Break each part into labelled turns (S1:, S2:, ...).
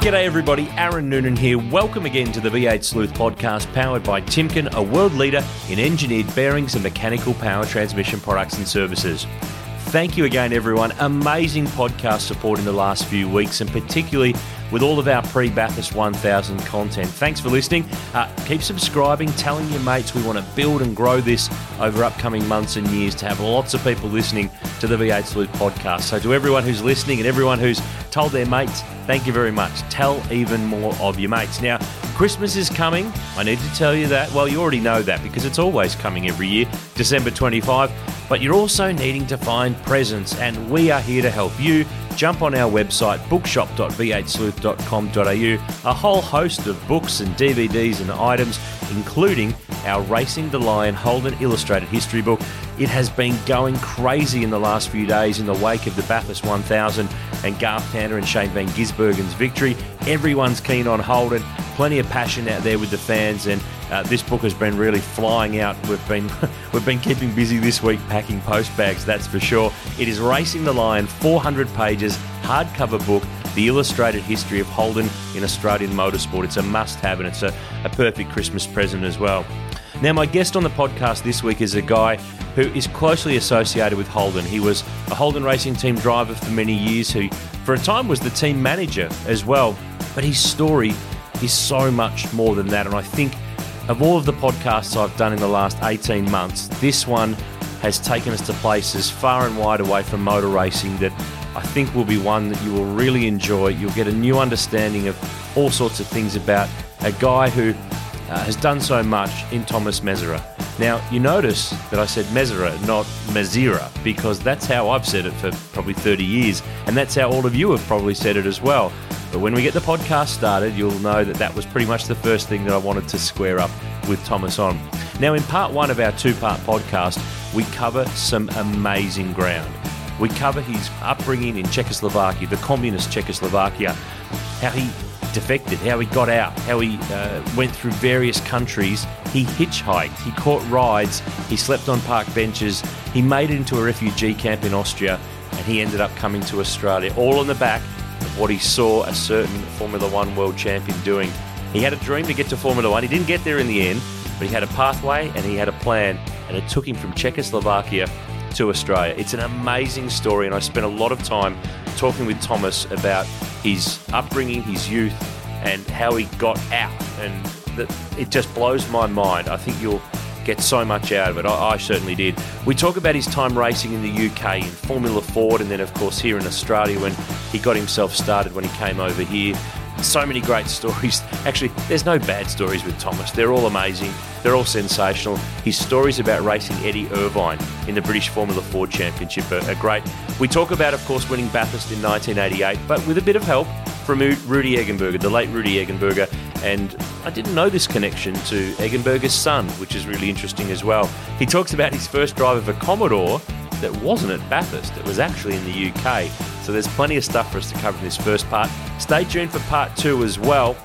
S1: G'day, everybody. Aaron Noonan here. Welcome again to the V8 Sleuth podcast powered by Timken, a world leader in engineered bearings and mechanical power transmission products and services. Thank you again, everyone. Amazing podcast support in the last few weeks, and particularly with all of our pre Bathurst 1000 content. Thanks for listening. Uh, keep subscribing, telling your mates we want to build and grow this over upcoming months and years to have lots of people listening to the V8 Sleuth podcast. So, to everyone who's listening and everyone who's told their mates, thank you very much. Tell even more of your mates. Now, Christmas is coming. I need to tell you that. Well, you already know that because it's always coming every year, December 25. But you're also needing to find presents, and we are here to help you. Jump on our website, bookshop.v8sleuth.com.au, a whole host of books and DVDs and items, including our Racing the Lion Holden Illustrated History book. It has been going crazy in the last few days in the wake of the Bathurst 1000 and Garth Tander and Shane Van Gisbergen's victory. Everyone's keen on Holden. Plenty of passion out there with the fans, and uh, this book has been really flying out. We've been we've been keeping busy this week packing post bags, that's for sure. It is Racing the Lion, 400 pages, hardcover book. The illustrated history of Holden in Australian motorsport. It's a must have and it's a, a perfect Christmas present as well. Now, my guest on the podcast this week is a guy who is closely associated with Holden. He was a Holden Racing Team driver for many years, who for a time was the team manager as well. But his story is so much more than that. And I think of all of the podcasts I've done in the last 18 months, this one has taken us to places far and wide away from motor racing that I think will be one that you will really enjoy. You'll get a new understanding of all sorts of things about a guy who uh, has done so much in Tomas Mezera. Now, you notice that I said Mezera, not Mezira, because that's how I've said it for probably 30 years, and that's how all of you have probably said it as well. But when we get the podcast started, you'll know that that was pretty much the first thing that I wanted to square up with Tomas on. Now, in part one of our two part podcast, we cover some amazing ground. We cover his upbringing in Czechoslovakia, the communist Czechoslovakia, how he defected, how he got out, how he uh, went through various countries. He hitchhiked, he caught rides, he slept on park benches, he made it into a refugee camp in Austria, and he ended up coming to Australia, all on the back of what he saw a certain Formula One world champion doing. He had a dream to get to Formula One. He didn't get there in the end, but he had a pathway and he had a plan, and it took him from Czechoslovakia to Australia. It's an amazing story, and I spent a lot of time talking with Tomas about his upbringing, his youth, and how he got out. And that it just blows my mind. I think you'll get so much out of it. I, I, certainly did. We talk about his time racing in the UK in Formula Ford, and then, of course, here in Australia when he got himself started when he came over here. So many great stories. Actually, there's no bad stories with Tomas. They're all amazing. They're all sensational. His stories about racing Eddie Irvine in the British Formula Ford Championship are, are great. We talk about, of course, winning Bathurst in 1988, but with a bit of help from Rudy Eggenberger, the late Rudy Eggenberger. And I didn't know this connection to Eggenberger's son, which is really interesting as well. He talks about his first drive of a Commodore that wasn't at Bathurst, it was actually in the UK. So there's plenty of stuff for us to cover in this first part. Stay tuned for part two as well.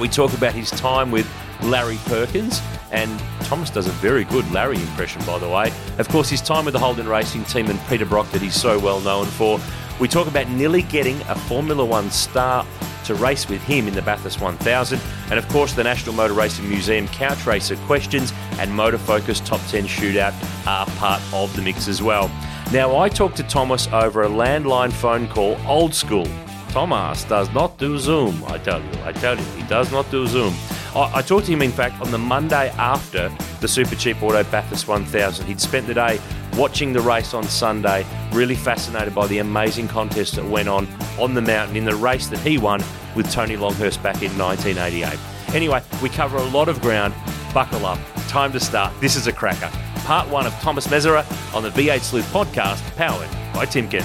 S1: We talk about his time with Larry Perkins, and Tomas does a very good Larry impression, by the way. Of course, his time with the Holden Racing team and Peter Brock that he's so well known for. We talk about nearly getting a Formula One star to race with him in the Bathurst 1000, and of course, the National Motor Racing Museum Couch Racer questions and Motor Focus Top 10 Shootout are part of the mix as well. Now, I talked to Tomas over a landline phone call, old school. Tomas does not do Zoom, I tell you. I tell you, he does not do Zoom. I, I talked to him, in fact, on the Monday after the Super Cheap Auto Bathurst 1000. He'd spent the day watching the race on Sunday, really fascinated by the amazing contest that went on on the mountain in the race that he won with Tony Longhurst back in 1988. Anyway, we cover a lot of ground. Buckle up. Time to start. This is a cracker. Part one of Tomas Mezera on the V8 Sleuth podcast, powered by Timken.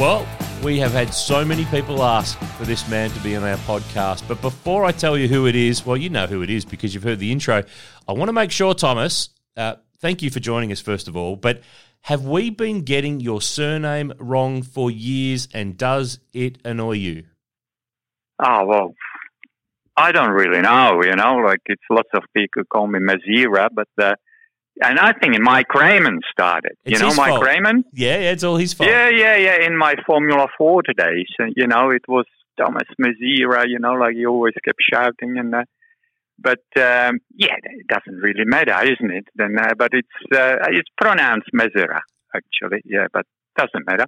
S1: Well, we have had so many people ask for this man to be on our podcast. But before I tell you who it is, well, you know who it is because you've heard the intro. I want to make sure, Tomas, uh, thank you for joining us, first of all. But have we been getting your surname wrong for years and does it annoy you?
S2: Oh, well, I don't really know, you know, like it's lots of people call me Mazira, but uh, And I think Mike Raymond started.
S3: It's
S2: you know Mike
S3: fault.
S2: Raymond?
S3: Yeah, yeah, it's all his fault.
S2: Yeah, yeah, yeah. In my Formula Ford today, and you know, it was Thomas Mazira. You know, like he always kept shouting, and uh, but um, yeah, it doesn't really matter, isn't it? Then, uh, but it's uh, it's pronounced Mazira actually. Yeah, but doesn't matter.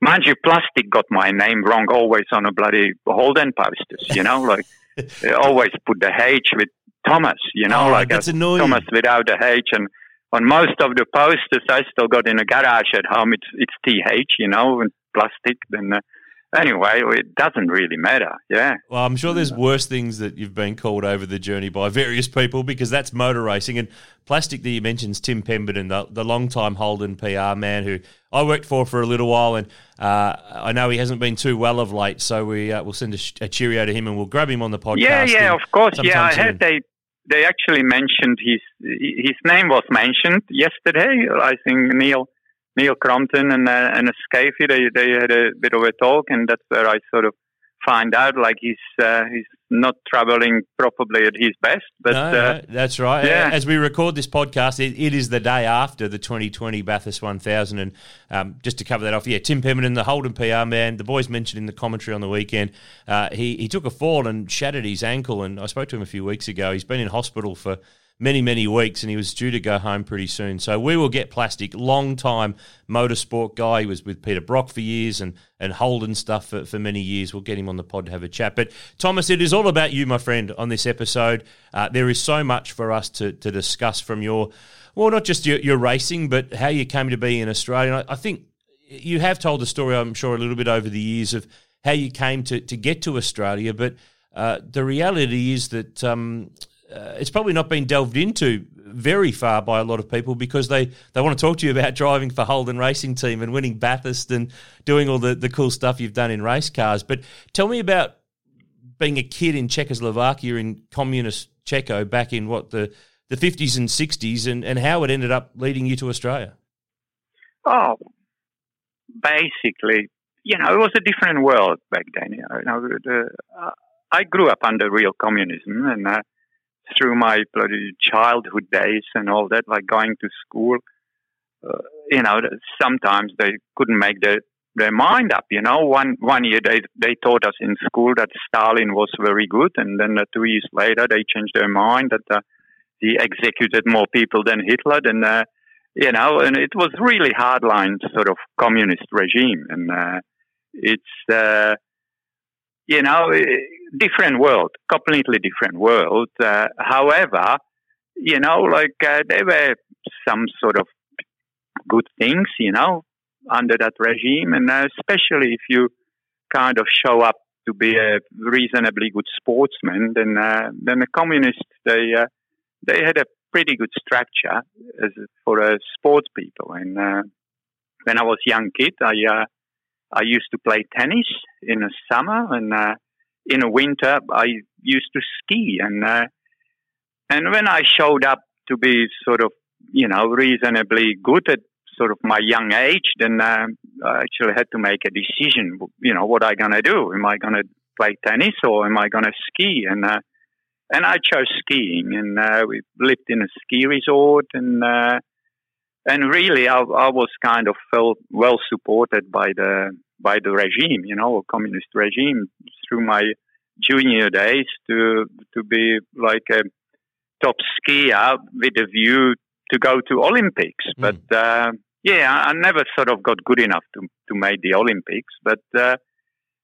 S2: Mind you, plastic got my name wrong always on a bloody Holden posters. You know, like they always put the H with Thomas. You know,
S3: Oh,
S2: like
S3: that's
S2: a
S3: annoying.
S2: Thomas without the H and. On most of the posters I still got in a garage at home, it's it's TH, you know, and plastic. Then uh, anyway, it doesn't really matter. Yeah.
S3: Well, I'm sure there's worse things that you've been called over the journey by various people because that's motor racing. And plastic that you mentioned, Tim Pemberton, the, the long-time Holden PR man who I worked for for a little while, and uh, I know he hasn't been too well of late. So we uh, we'll send a, sh- a cheerio to him and we'll grab him on the podcast.
S2: Yeah, yeah, of course. Yeah, I
S3: soon.
S2: heard they they actually mentioned his his name was mentioned yesterday. I think Neil Neil Crompton and uh, and Skaife they they had a bit of a talk, and that's where I sort of find out like he's uh, he's not traveling probably at his best, but
S3: no,
S2: uh,
S3: no, that's right.
S2: yeah.
S3: As we record this podcast, it, it is the day after the 2020 Bathurst 1000. And um, just to cover that off, yeah, Tim Pemberton, the Holden PR man, the boys mentioned in the commentary on the weekend, uh, he, he took a fall and shattered his ankle. And I spoke to him a few weeks ago. He's been in hospital for many, many weeks and he was due to go home pretty soon. So we will get Plastic, long time motorsport guy. He was with Peter Brock for years and, and Holden stuff for, for many years. We'll get him on the pod to have a chat. But Tomas, it is all about you, my friend, on this episode. Uh, there is so much for us to, to discuss from your, well, not just your, your racing, but how you came to be in Australia. I, I think you have told the story, I'm sure, a little bit over the years of how you came to, to get to Australia. But uh, the reality is that um, uh, it's probably not been delved into very far by a lot of people because they, they want to talk to you about driving for Holden Racing Team and winning Bathurst and doing all the, the cool stuff you've done in race cars. But tell me about being a kid in Czechoslovakia in communist Czechia back in what the, the 50s and 60s and, and how it ended up leading you to Australia.
S2: Oh, basically, you know, it was a different world back then. You know, the, uh, I grew up under real communism, and uh, through my bloody childhood days and all that, like going to school, uh, you know, sometimes they couldn't make their their mind up. You know, one one year they they taught us in school that Stalin was very good, and then uh, two years later they changed their mind that uh, he executed more people than Hitler. Then uh, you know, and it was really hardline sort of communist regime, and uh, it's uh, you know different world, completely different world. Uh, however, you know, like uh, there were some sort of good things, you know, under that regime, and uh, especially if you kind of show up to be a reasonably good sportsman, then uh, then the communists they uh, they had a pretty good structure as for uh, sports people. And when I was young kid, I I used to play tennis in the summer, and uh, in the winter I used to ski. And uh, and when I showed up to be sort of you know reasonably good at sort of my young age, then uh, I actually had to make a decision. You know, what I gonna do? Am I gonna play tennis or am I gonna ski? And uh, and I chose skiing, and uh, we lived in a ski resort, and uh, and really I, I was kind of felt well supported by the by the regime, you know, communist regime through my junior days to to be like a top skier with a view to go to Olympics.
S3: Mm.
S2: But uh, yeah, I, never sort of got good enough to to make the Olympics. But uh,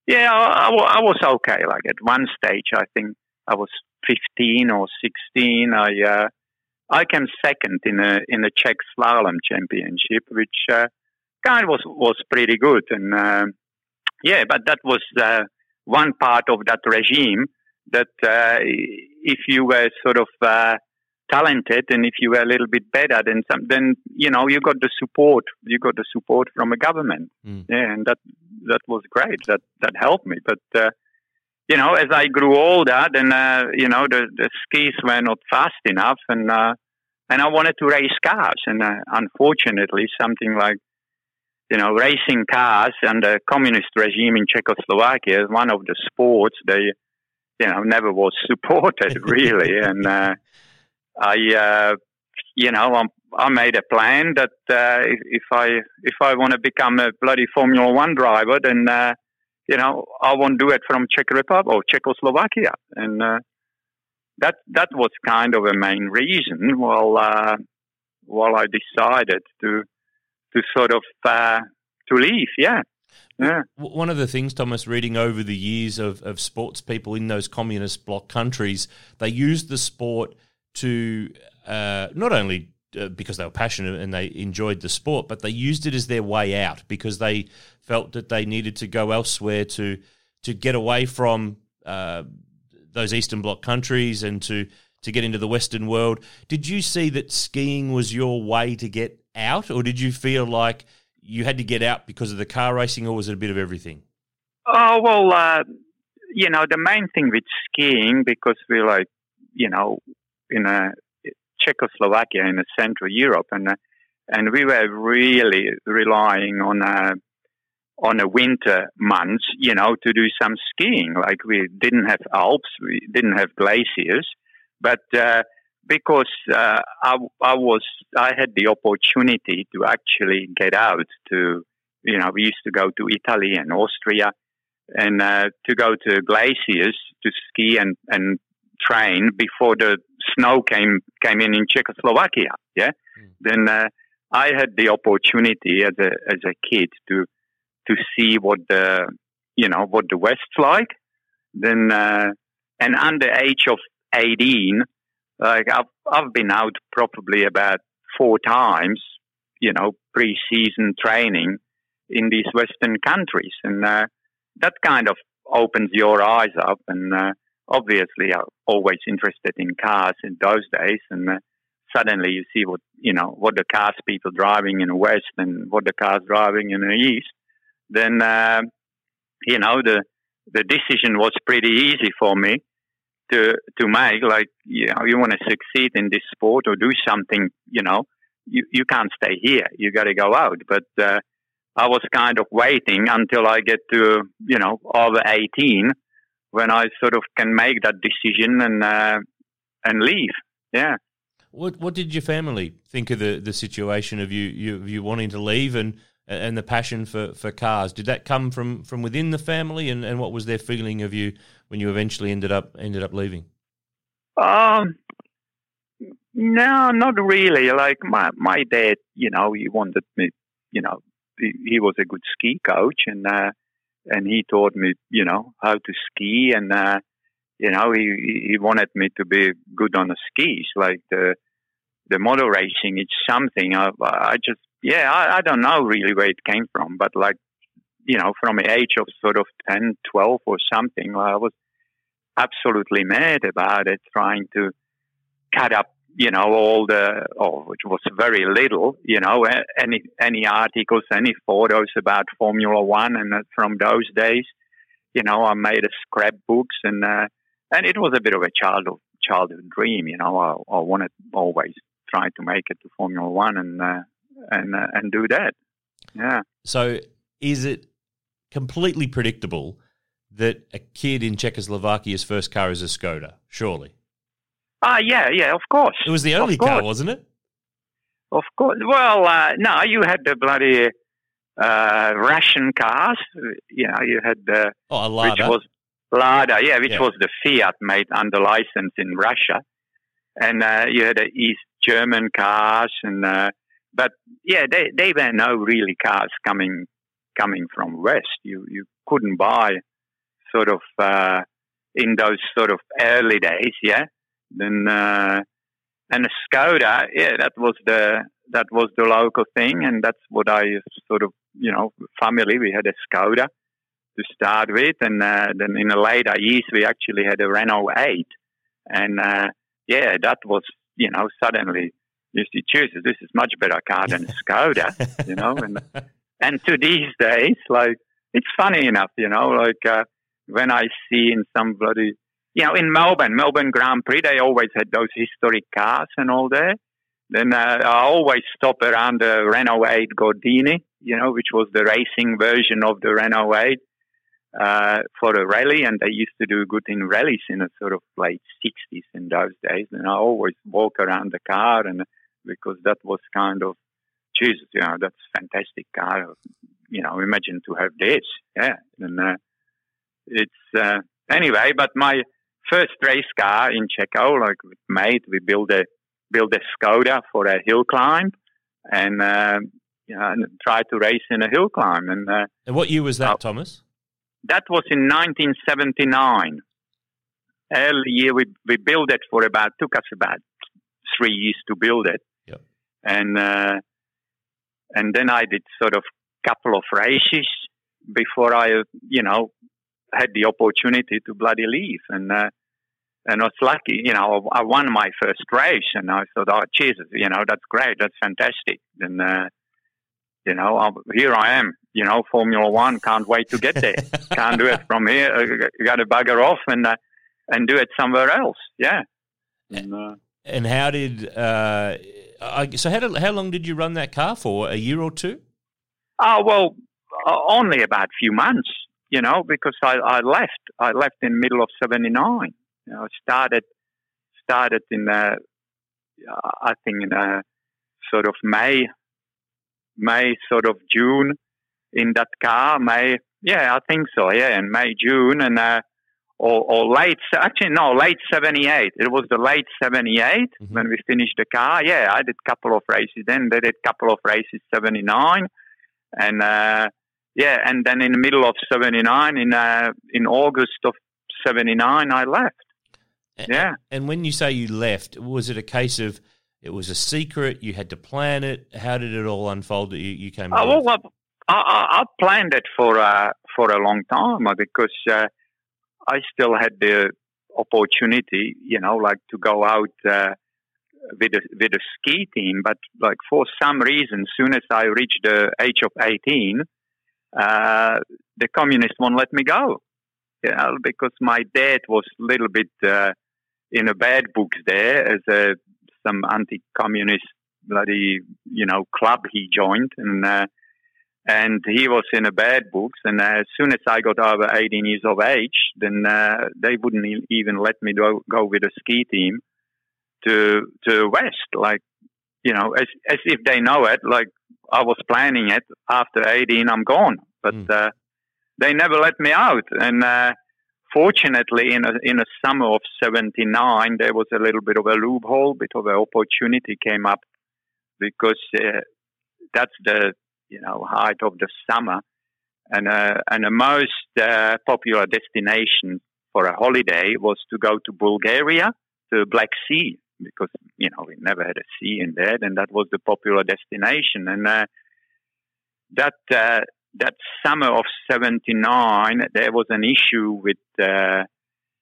S2: yeah, I, I, I was okay. Like at one stage, I think I was 15 or 16. I uh, I came second in a in a Czech slalom championship, which uh, kind of was was pretty good. And uh, yeah, but that was uh, one part of that regime that uh, if you were sort of uh, talented and if you were a little bit better than some, then you know you got the support. You got the support from a government.
S3: Mm.
S2: Yeah, and that that was great. That that helped me. But uh, you know, as I grew older, then uh, you know the the skis were not fast enough, and uh, and I wanted to race cars, and uh, unfortunately, something like you know racing cars under communist regime in Czechoslovakia is one of the sports they you know never was supported really, and uh, I uh, you know, I'm, I made a plan that uh, if, if I if I want to become a bloody Formula One driver, then you know I won't do it from Czech Republic or Czechoslovakia, and uh, that that was kind of a main reason. While uh, while I decided to to sort of uh, to leave, yeah. Yeah.
S3: One of the things, Tomas, reading over the years of, of sports people in those communist bloc countries, they used the sport to uh, not only uh, because they were passionate and they enjoyed the sport, but they used it as their way out because they felt that they needed to go elsewhere to to get away from uh, those Eastern Bloc countries and to to get into the Western world. Did you see that skiing was your way to get out, or did you feel like you had to get out because of the car racing, or was it a bit of everything?
S2: Oh well, uh, you know, the main thing with skiing because we're like, you know, in a Czechoslovakia in Central Europe, and uh, and we were really relying on uh, on the winter months, you know, to do some skiing. Like we didn't have Alps, we didn't have glaciers, but uh, because uh, I, I was, I had the opportunity to actually get out to, you know, we used to go to Italy and Austria, and uh, to go to glaciers to ski and and train before the snow came came in in Czechoslovakia. Yeah, mm. then uh, I had the opportunity as a as a kid to to see what the you know what the West's like. Then uh, and under age of eighteen, like I've I've been out probably about four times, you know, pre-season training in these Western countries, and uh, that kind of opens your eyes up. And uh, obviously, I'm always interested in cars in those days, and uh, suddenly you see what you know what the cars people driving in the West and what the cars driving in the East then uh, you know the the decision was pretty easy for me to to make. Like you know, you want to succeed in this sport or do something, you know, you you can't stay here. You got to go out. But uh, I was kind of waiting until I get to you know over eighteen when I sort of can make that decision and uh, and leave. Yeah.
S3: What What did your family think of the, the situation of you, you you wanting to leave and and the passion for, for cars. Did that come from, from within the family, and, and what was their feeling of you when you eventually ended up ended up leaving?
S2: Um, no, not really. Like my my dad, you know, he wanted me, you know, he, he was a good ski coach, and uh, and he taught me, you know, how to ski, and uh, you know, he he wanted me to be good on the skis, like the the model racing. It's something I I just yeah, I, I don't know really where it came from, but like, you know, from the age of sort of 10, 12 or something, I was absolutely mad about it, trying to cut up, you know, all the, oh, which was very little, you know, any, any articles, any photos about Formula One. And from those days, you know, I made a scrapbooks and, uh, and it was a bit of a childhood, childhood dream, you know, I, I wanted always try to make it to Formula One and, uh, and uh, and do that. Yeah.
S3: So is it completely predictable that a kid in Czechoslovakia's first car is a Skoda? Surely.
S2: Ah, uh, yeah, yeah, of course.
S3: It was the only car, wasn't it?
S2: Of course. Well, uh, no, you had the bloody uh, Russian cars. You know, you had the
S3: oh, Lada.
S2: which was Lada, yeah, which yeah. was the Fiat made under license in Russia, and uh, you had the East German cars and uh, but yeah, they they were no really cars coming coming from west. You you couldn't buy sort of uh, in those sort of early days, yeah. Then uh, and a Skoda, yeah, that was the that was the local thing, and that's what I sort of you know family we had a Skoda to start with, and uh, then in the later years we actually had a Renault Eight, and uh, yeah, that was you know suddenly you see, Jesus, this is much better car than a Skoda, you know. And and to these days, like it's funny enough, you know, like uh, when I see in some bloody, you know, in Melbourne, Melbourne Grand Prix, they always had those historic cars and all that. Then uh, I always stop around the Renault 8 Gordini, you know, which was the racing version of the Renault 8 uh, for a rally, and they used to do good in rallies in the sort of late 60s in those days. And I always walk around the car and because that was kind of, Jesus, you know, that's fantastic car. You know, imagine to have this, yeah. And uh, it's uh, anyway. But my first race car in Checo, like with mate, we built a built a Skoda for a hill climb, and uh, you know, and try to race in a hill climb. And, uh,
S3: and what year was that, uh, Tomas?
S2: That was in 1979. Early year, we we built it for about took us about three years to build it,
S3: yep.
S2: and uh, and then I did sort of couple of races before I, you know, had the opportunity to bloody leave. And uh, and I was lucky, you know, I won my first race, and I thought, oh Jesus, you know, that's great, that's fantastic. And uh, you know, I'll, here I am, you know, Formula One, can't wait to get there. can't do it from here. I got to bugger off and uh, and do it somewhere else. Yeah.
S3: And, uh, and how did uh, so how did, how long did you run that car for? A year or two?
S2: Oh well, uh, only about a few months you know, because I, I left. I left in middle of '79. You know, started started in uh, I think in uh, sort of May, May sort of June in that car. May, yeah, I think so. Yeah, in May June and uh, or, or late. Actually, no, late '78. It was the late '78 mm-hmm. when we finished the car. Yeah, I did a couple of races then. They did a couple of races '79, and. Uh, yeah, and then in the middle of '79, in uh, in August of '79, I left. Yeah.
S3: And when you say you left, was it a case of it was a secret? You had to plan it. How did it all unfold that you, you came?
S2: Uh, well, I, I, I, planned it for uh, for a long time uh, because uh, I still had the opportunity, you know, like to go out uh, with a with a ski team. But like for some reason, soon as I reached the age of eighteen, uh, the communists won't let me go. You know, because my dad was a little bit uh, in a bad books there as a some anti-communist bloody you know club he joined and uh, and he was in a bad books and uh, as soon as I got over 18 years of age then uh, they wouldn't even let me go, go with a ski team to to west like you know as as if they know it like I was planning it. After 18, I'm gone. But mm. uh, they never let me out. And uh, fortunately, in a, in a summer of 79, there was a little bit of a loophole, bit of an opportunity came up because uh, that's the you know height of the summer. And, uh, and the most uh, popular destination for a holiday was to go to Bulgaria, to Black Sea because you know we never had a sea in there, and that was the popular destination. And uh, that uh, that summer of '79, there was an issue with uh,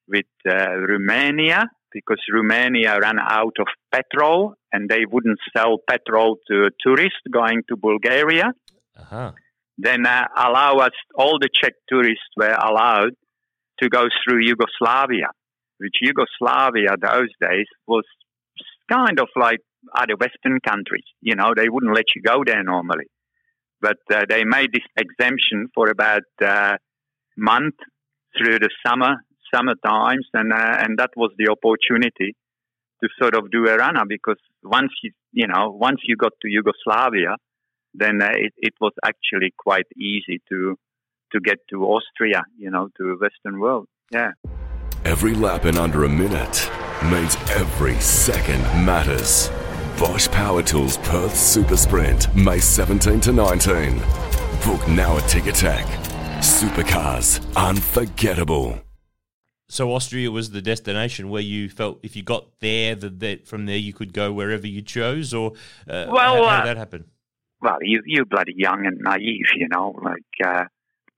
S2: with uh, Romania because Romania ran out of petrol, and they wouldn't sell petrol to tourists going to Bulgaria.
S3: Uh-huh.
S2: Then uh, allow us all the Czech tourists were allowed to go through Yugoslavia which Yugoslavia those days was kind of like other Western countries. You know, they wouldn't let you go there normally, but uh, they made this exemption for about a uh, month through the summer summer times, and uh, and that was the opportunity to sort of do a runner because once you you know once you got to Yugoslavia, then uh, it, it was actually quite easy to to get to Austria, you know, to the Western world. Yeah.
S4: Every lap in under a minute means every second matters. Bosch Power Tools Perth Super Sprint, May 17 to 19. Book now at Ticketek. Supercars, unforgettable.
S3: So Austria was the destination where you felt if you got there, that, that from there you could go wherever you chose, or uh, well, how, how, did uh, that happen?
S2: Well, you you bloody young and naive, you know. Like, uh,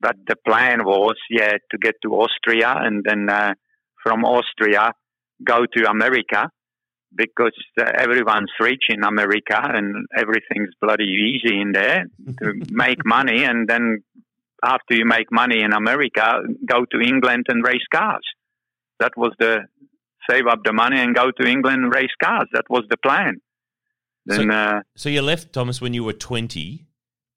S2: but the plan was, yeah, to get to Austria, and then uh, from Austria go to America because uh, everyone's rich in America and everything's bloody easy in there to make money. And then after you make money in America, go to England and race cars. That was the save up the money and go to England and race cars. That was the plan.
S3: Then, so, uh, so you left Tomas when you were twenty.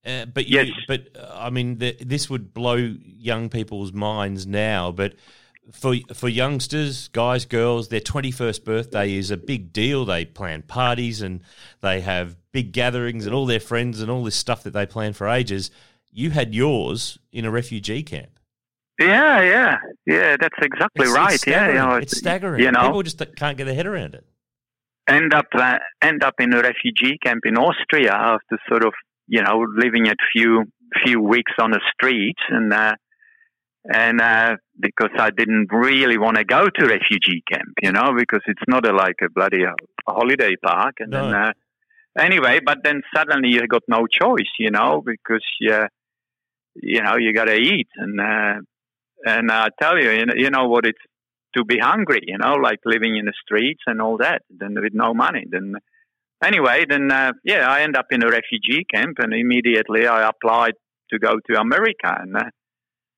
S3: Uh, but you,
S2: yes.
S3: but uh, I mean, the, this would blow young people's minds now. But for for youngsters, guys, girls, their twenty first birthday is a big deal. They plan parties and they have big gatherings and all their friends and all this stuff that they plan for ages. You had yours in a refugee camp.
S2: Yeah, yeah, yeah. That's exactly
S3: It's-
S2: right.
S3: It's
S2: yeah, you know,
S3: it's staggering.
S2: You know,
S3: People just can't get their head around it.
S2: end up uh, end up in a refugee camp in Austria after sort of you know living a few few weeks on the street and uh, and uh, because I didn't really want to go to refugee camp, you know, because it's not a, like a bloody uh, holiday park. And then uh, anyway, but then suddenly you got no choice, you know, because yeah, you know you got to eat and uh, and I tell you, you know, you know what it's to be hungry, you know, like living in the streets and all that, then with no money. Then anyway, then uh, yeah, I end up in a refugee camp, and immediately I applied to go to America, and uh,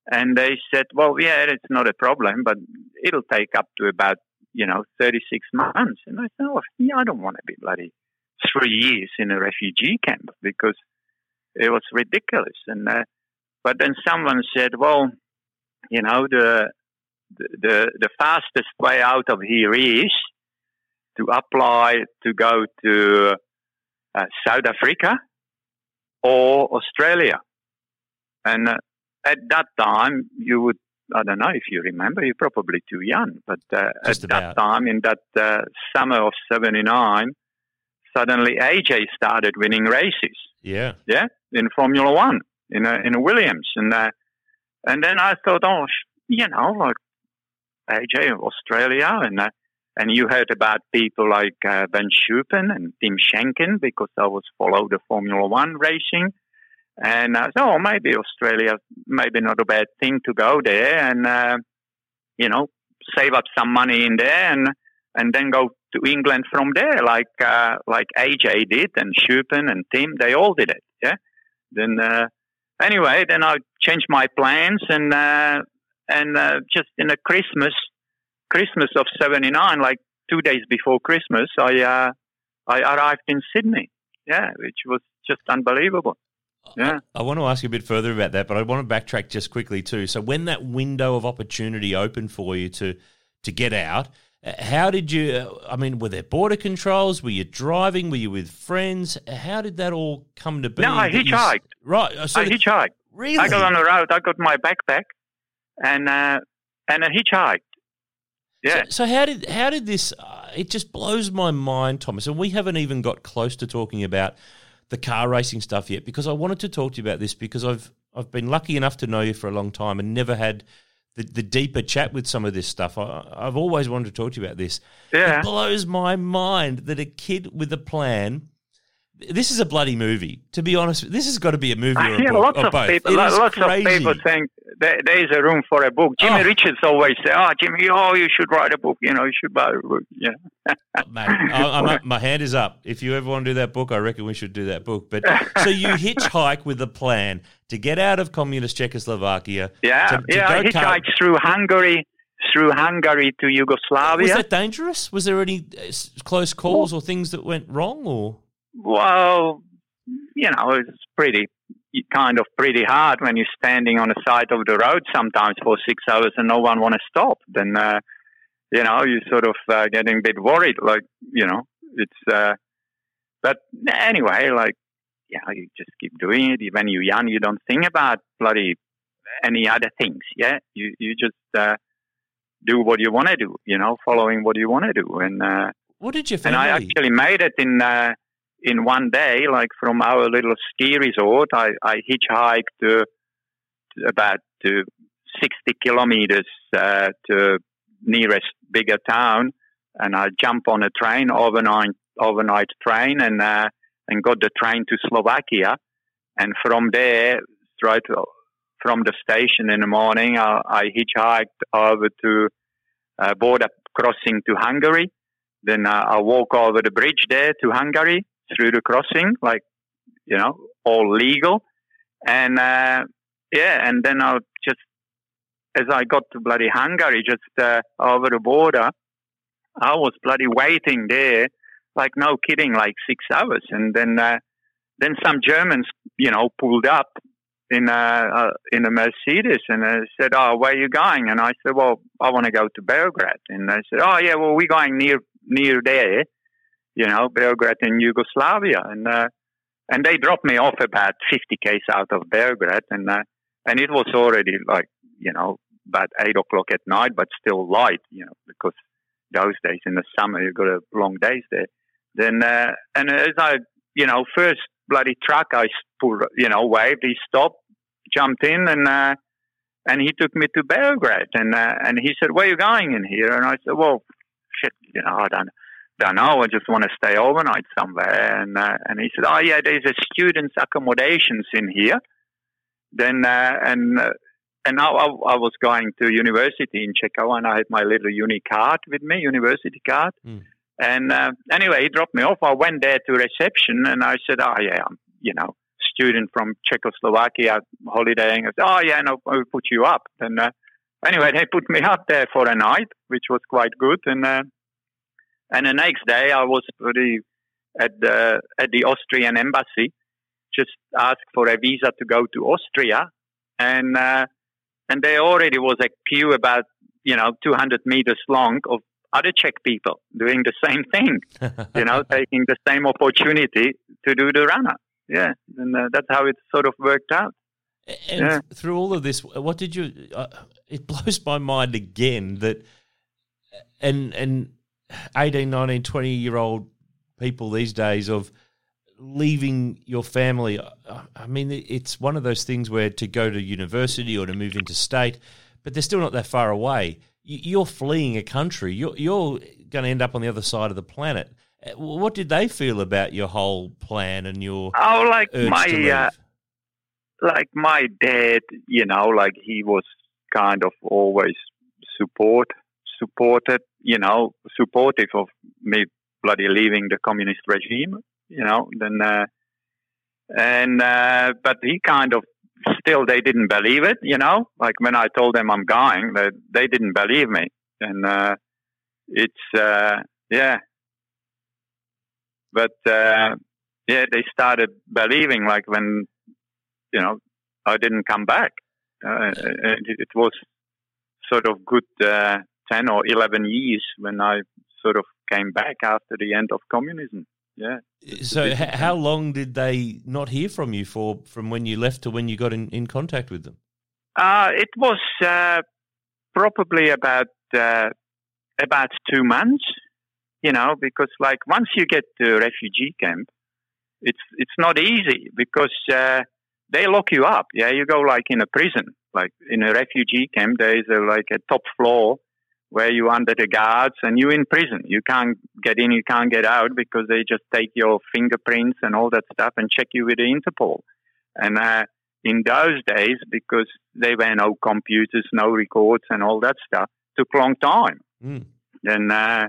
S2: and they said, well, yeah, it's not a problem, but it'll take up to about you know thirty six months. And I said, oh, yeah, I don't want to be bloody three years in a refugee camp because it was ridiculous. And uh, but then someone said, well, you know, the the the fastest way out of here is to apply to go to uh, South Africa or Australia. And uh, at that time, you would, I don't know if you remember, you're probably too young, but uh, at
S3: Just
S2: that time, in that uh, summer of 79, suddenly AJ started winning races.
S3: Yeah.
S2: yeah, in Formula One in a, in a Williams, and uh, and then I thought, oh, you know, like AJ of Australia, and uh, and you heard about people like uh, Vern Schuppan and Tim Schenken because I was follow the Formula One racing, and I thought, oh, maybe Australia, maybe not a bad thing to go there, and uh, you know, save up some money in there, and and then go to England from there, like uh, like AJ did, and Schuppan and Tim, they all did it, yeah. Then uh, anyway, then I changed my plans, and uh, and uh, just in a Christmas, Christmas of '79, like two days before Christmas, I uh, I arrived in Sydney, yeah, which was just unbelievable. Yeah.
S3: I want to ask you a bit further about that, but I want to backtrack just quickly too. So when that window of opportunity opened for you to to get out, uh, how did you? uh, I mean, were there border controls? Were you driving? Were you with friends? How did that all come to be?
S2: No, I
S3: that you
S2: hitchhiked.
S3: Right. uh, So
S2: I
S3: the-
S2: hitchhiked.
S3: really?
S2: I got on the road. I got my backpack, and uh, and I hitchhiked. Yeah.
S3: So, so how did how did this? Uh, it just blows my mind, Tomas. And we haven't even got close to talking about the car racing stuff yet, because I wanted to talk to you about this because I've I've been lucky enough to know you for a long time and never had the, the deeper chat with some of this stuff. I, I've always wanted to talk to you about this.
S2: Yeah.
S3: It blows my mind that a kid with a plan. This is a bloody movie. To be honest, this has got to be a movie or a
S2: yeah,
S3: book,
S2: lots
S3: or
S2: of
S3: both.
S2: people,
S3: It
S2: lo- lots
S3: crazy.
S2: of people think there, there is a room for a book. Jimmy
S3: Oh.
S2: Richards always say, "Oh, Jimmy, oh, you should write a book. You know, you should write a book." Yeah,
S3: Mate, I, I'm up, my hand is up. If you ever want to do that book, I reckon we should do that book. But so you hitchhike with a plan to get out of communist Czechoslovakia.
S2: yeah,
S3: to, to
S2: yeah. I
S3: go car-
S2: through Hungary, through Hungary to Yugoslavia.
S3: Was that dangerous? Was there any uh, close calls or things that went wrong? Or
S2: Well, you know, it's pretty kind of pretty hard when you're standing on the side of the road sometimes for six hours and no one want to stop. Then, uh, you know, you sort of uh, getting a bit worried. Like, you know, it's. Uh, but anyway, like, yeah, you just keep doing it. When you're young, you don't think about bloody any other things. Yeah, you you just uh, do what you want to do. You know, following what you want to do, and. Uh,
S3: what did your
S2: and? I actually made it in uh, in one day, like from our little ski resort. I, I hitchhiked to, about to 60 kilometers uh, to nearest bigger town, and I jump on a train overnight overnight train and uh, and got the train to Slovakia, and from there straight from the station in the morning, I, I hitchhiked over to uh, border crossing to Hungary. Then uh, I walk over the bridge there to Hungary through the crossing, like you know, all legal. And uh, yeah, and then I just as I got to bloody Hungary, just uh, over the border, I was bloody waiting there, like no kidding, like six hours. And then uh, then some Germans, you know, pulled up in a uh, in a Mercedes, and I said, "Oh, where are you going?" And I said, "Well, I want to go to Belgrade." And they said, "Oh, yeah, well, we're going near near there, you know, Belgrade in Yugoslavia." And uh, and they dropped me off about 50 k's out of Belgrade, and uh, and it was already like you know about eight o'clock at night, but still light, you know, because those days in the summer you've got a long days there. Then uh, and as I you know first bloody truck I pulled, you know waved, he stopped, jumped in, and uh, and he took me to Belgrade, and uh, and he said, "Where are you going in here?" And I said, "Well, shit, you know, I don't." Don't know. I just want to stay overnight somewhere, and uh, and he said, "Oh yeah, there's a students' accommodations in here." Then uh, and uh, and now I, I, was going to university in Czechia, and I had my little uni card with me, university card. Mm. And uh, anyway, he dropped me off. I went there to reception, and I said, "Oh yeah, I'm you know student from Czechoslovakia holidaying." I said, "Oh yeah, no, I'll put you up." And uh, anyway, they put me up there for a night, which was quite good. And uh, and the next day, I was pretty at the at the Austrian embassy, just asked for a visa to go to Austria, and uh, and there already was a queue about you know 200 meters long of other Czech people doing the same thing, you know, taking the same opportunity to do the runner. Yeah, and uh, that's how it sort of worked out.
S3: And yeah. through all of this, what did you? Uh, it blows my mind again that, and and 18, 19, 20 year old people these days of leaving your family. I mean, it's one of those things where to go to university or to move into state, but they're still not that far away. You're fleeing a country. You're, you're going to end up on the other side of the planet. Uh, what did they feel about your whole plan and your
S2: oh, like my uh, like my dad, you know, like he was kind of always support supported, you know, supportive of me bloody leaving the communist regime you know, then, uh, and, uh, but he kind of still, they didn't believe it, you know, like when I told them I'm going, they, they didn't believe me. And, uh, it's, uh, yeah. But, uh, yeah, they started believing like when, you know, I didn't come back. Uh, it, it was sort of good, uh, 10 or 11 years when I sort of came back after the end of communism yeah.
S3: So, how long did they not hear from you for from when you left to when you got in, in contact with them?
S2: Uh, it was uh, probably about uh, about two months. You know, because like once you get to refugee camp, it's it's not easy because uh, they lock you up. Yeah, you go like in a prison. Like in a refugee camp, there is a, like a top floor where you under the guards and you in prison. You can't get in, you can't get out because they just take your fingerprints and all that stuff and check you with the Interpol. And uh, in those days, because there were no computers, no records, and all that stuff, took long time. Mm. And uh,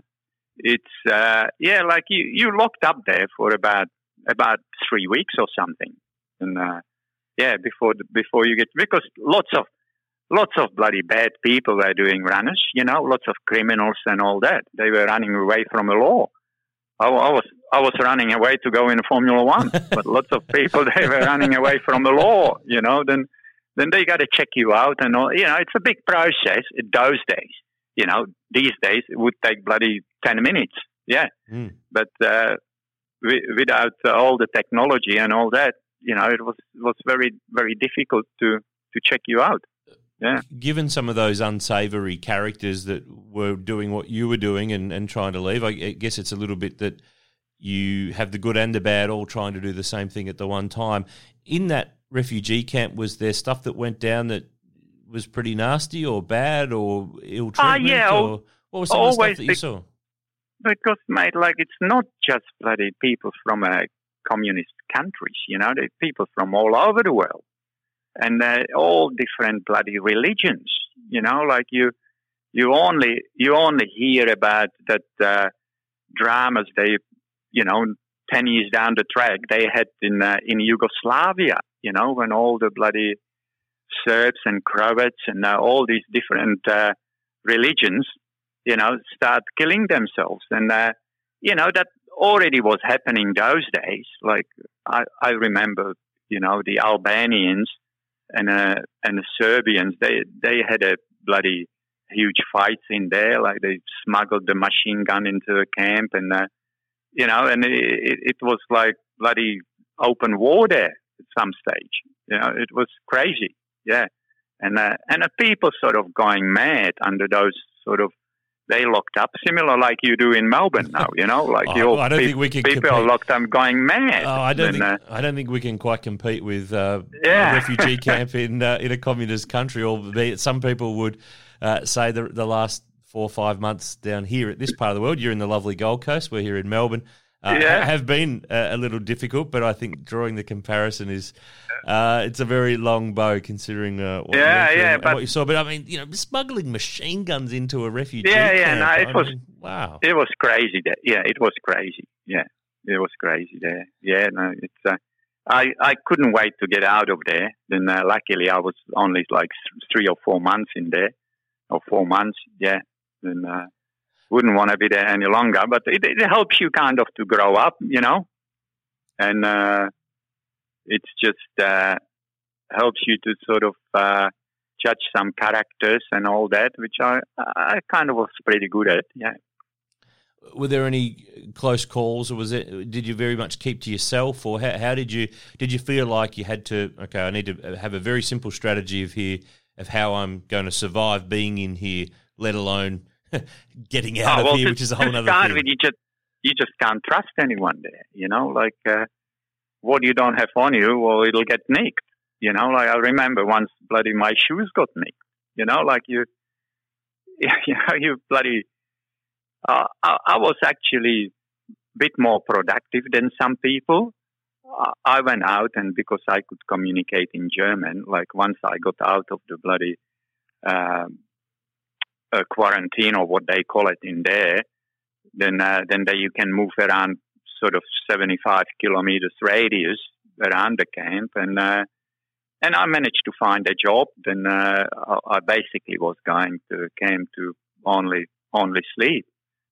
S2: it's uh, yeah, like you you locked up there for about about three weeks or something, and uh, yeah, before the, before you get because lots of lots of bloody bad people were doing runners, you know, lots of criminals and all that. They were running away from the law. I, I was I was running away to go in Formula One, but lots of people they were running away from the law, you know. Then then they got to check you out and all. You know, it's a big process. In those days, you know, these days it would take bloody ten minutes. Yeah, mm. but uh, without all the technology and all that, you know, it was was very very difficult to to check you out. Yeah.
S3: Given some of those unsavory characters that were doing what you were doing and, and trying to leave, I guess it's a little bit that you have the good and the bad all trying to do the same thing at the one time. In that refugee camp, was there stuff that went down that was pretty nasty or bad or ill ah, treatment? Uh, yeah, or what was some of the stuff that you saw?
S2: Because, mate, like it's not just bloody people from uh, communist countries, you know, they're people from all over the world and uh, all different bloody religions. You know, like you, you only you only hear about that uh, dramas they, you know, ten years down the track they had in uh, in Yugoslavia. You know, when all the bloody Serbs and Croats and all these different religions, you know, start killing themselves, and uh, you know that already was happening those days. Like I, I remember, you know, the Albanians and uh, and the Serbians. They they had a bloody huge fights in there. Like they smuggled the machine gun into the camp, and uh, you know, and it, it was like bloody open war there at some stage. You know, it was crazy. Yeah, and uh, and the people sort of going mad under those sort of they locked up, similar like you do in Melbourne now. You know, like
S3: oh, I don't pe- think we can
S2: people
S3: compete.
S2: are locked up, going mad.
S3: Oh, I don't and, think uh, I don't think we can quite compete with uh, yeah. a refugee camp in uh, in a communist country. Albeit some people would uh, say the the last four or five months down here at this part of the world. You're in the lovely Gold Coast. We're here in Melbourne uh, yeah. have been uh, a little difficult, but I think drawing the comparison is uh, it's a very long bow considering uh, what,
S2: yeah,
S3: you
S2: yeah,
S3: but, what you saw. But I mean, you know, smuggling machine guns into a refugee
S2: yeah, yeah,
S3: camp,
S2: no, it
S3: I
S2: was
S3: mean, wow,
S2: it was crazy. There, yeah, it was crazy. Yeah, it was crazy there. Yeah, no, it's. Uh, I I couldn't wait to get out of there. Then uh, luckily I was only like three or four months in there, or four months. Yeah, then wouldn't want to be there any longer. But it, it helps you kind of to grow up, you know, and uh, it's just uh, helps you to sort of uh, judge some characters and all that, which I I kind of was pretty good at. Yeah.
S3: Were there any close calls, or was it? Did you very much keep to yourself, or how, how did you did you feel like you had to? Okay, I need to have a very simple strategy of here of how I'm going to survive being in here, let alone getting out
S2: oh,
S3: of
S2: well,
S3: here,
S2: to,
S3: which is a whole other thing.
S2: With, you just you just can't trust anyone there. You know, like uh, what you don't have on you, well, it'll get nicked. You know, like I remember once, bloody my shoes got nicked. You know, like you, you know, you bloody. Uh, I, I was actually a bit more productive than some people. I went out and because I could communicate in German, like once I got out of the bloody uh, quarantine or what they call it in there, then uh, then they, you can move around sort of 75 kilometers radius around the camp and uh, and I managed to find a job. Then uh, I basically was going to camp to only only sleep,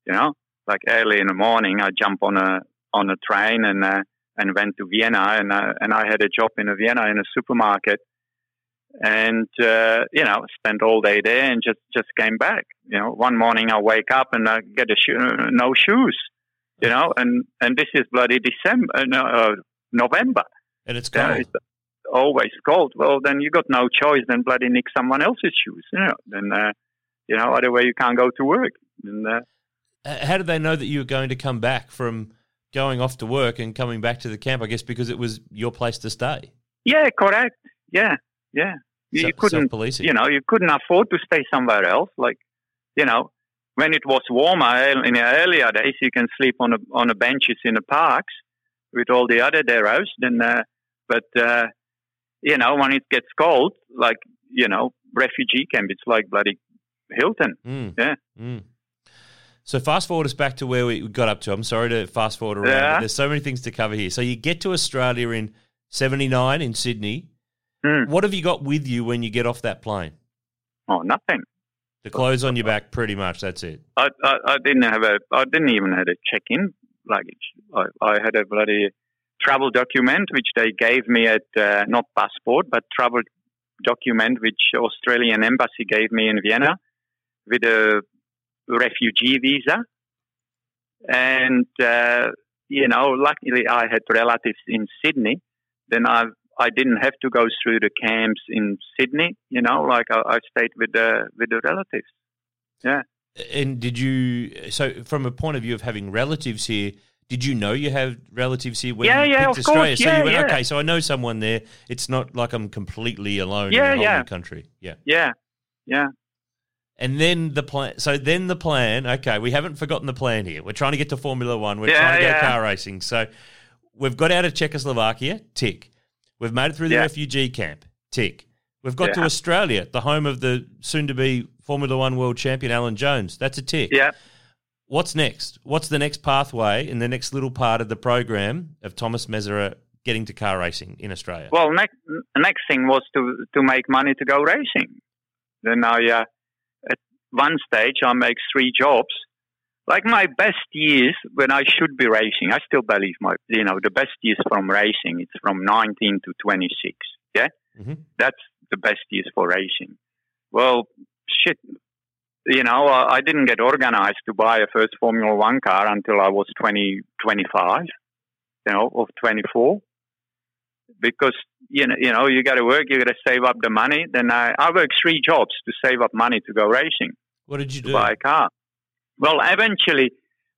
S2: you know, like early in the morning. I jump on a on a train and uh, and went to Vienna and uh, and I had a job in a Vienna in a supermarket and uh, you know spent all day there and just just came back. You know, one morning I wake up and I get a shoe, no shoes. You know, and and this is bloody December, uh, no, uh, November,
S3: and it's cold.
S2: it's always cold. Well, then you got no choice than bloody nick someone else's shoes. You know, then uh, you know other way you can't go to work. And, uh,
S3: how did they know that you were going to come back from going off to work and coming back to the camp? I guess because it was your place to stay.
S2: Yeah, correct. Yeah, yeah. You, you couldn't, you know, you couldn't afford to stay somewhere else. Like, you know, when it was warmer in the earlier days, you can sleep on a, on the benches in the parks with all the other deros. Then, uh, but uh, you know, when it gets cold, like you know, refugee camp, it's like bloody Hilton.
S3: Mm.
S2: Yeah.
S3: Mm. So fast forward us back to where we got up to. I'm sorry to fast forward around. Yeah. There's so many things to cover here. So you get to Australia in '79 in Sydney.
S2: Mm.
S3: What have you got with you when you get off that plane?
S2: Oh, nothing.
S3: The clothes on your back, pretty much. That's it.
S2: I, I, I didn't have a. I didn't even have a check-in luggage. I, I had a bloody travel document which they gave me at uh, not passport but travel document which Australian embassy gave me in Vienna with a refugee visa. And uh, you know, luckily I had relatives in Sydney. Then I I didn't have to go through the camps in Sydney. You know, like I, I stayed with the with the relatives. Yeah.
S3: And did you? So, from a point of view of having relatives here, did you know you have relatives here when
S2: yeah,
S3: you
S2: yeah,
S3: picked Australia?
S2: Course.
S3: So
S2: yeah,
S3: you went,
S2: yeah.
S3: okay, so I know someone there. It's not like I'm completely alone
S2: yeah,
S3: in a whole
S2: yeah.
S3: new country. Yeah.
S2: Yeah. Yeah.
S3: And then the plan. So then the plan. Okay, we haven't forgotten the plan here. We're trying to get to Formula One. We're trying to go car racing. So we've got out of Czechoslovakia. Tick. We've made it through the
S2: Yeah.
S3: refugee camp. Tick. We've got to Australia, the home of the soon-to-be Formula One world champion Alan Jones. That's a tick.
S2: Yeah.
S3: What's next? What's the next pathway in the next little part of the program of Tomas Mezera getting to car racing in Australia?
S2: Well, next next thing was to to make money to go racing. Then I uh, at one stage I make three jobs. Like my best years when I should be racing, I still believe my you know the best years from racing it's from 19 to 26. Yeah, Mm-hmm. That's the best years for racing. Well, shit, you know, I didn't get organized to buy a first Formula One car until I was 20, 25, you know, of 24. Because, you know, you know, you got to work, you got to save up the money. Then I, I worked three jobs to save up money to go racing.
S3: What did you do?
S2: buy a car. Well, eventually,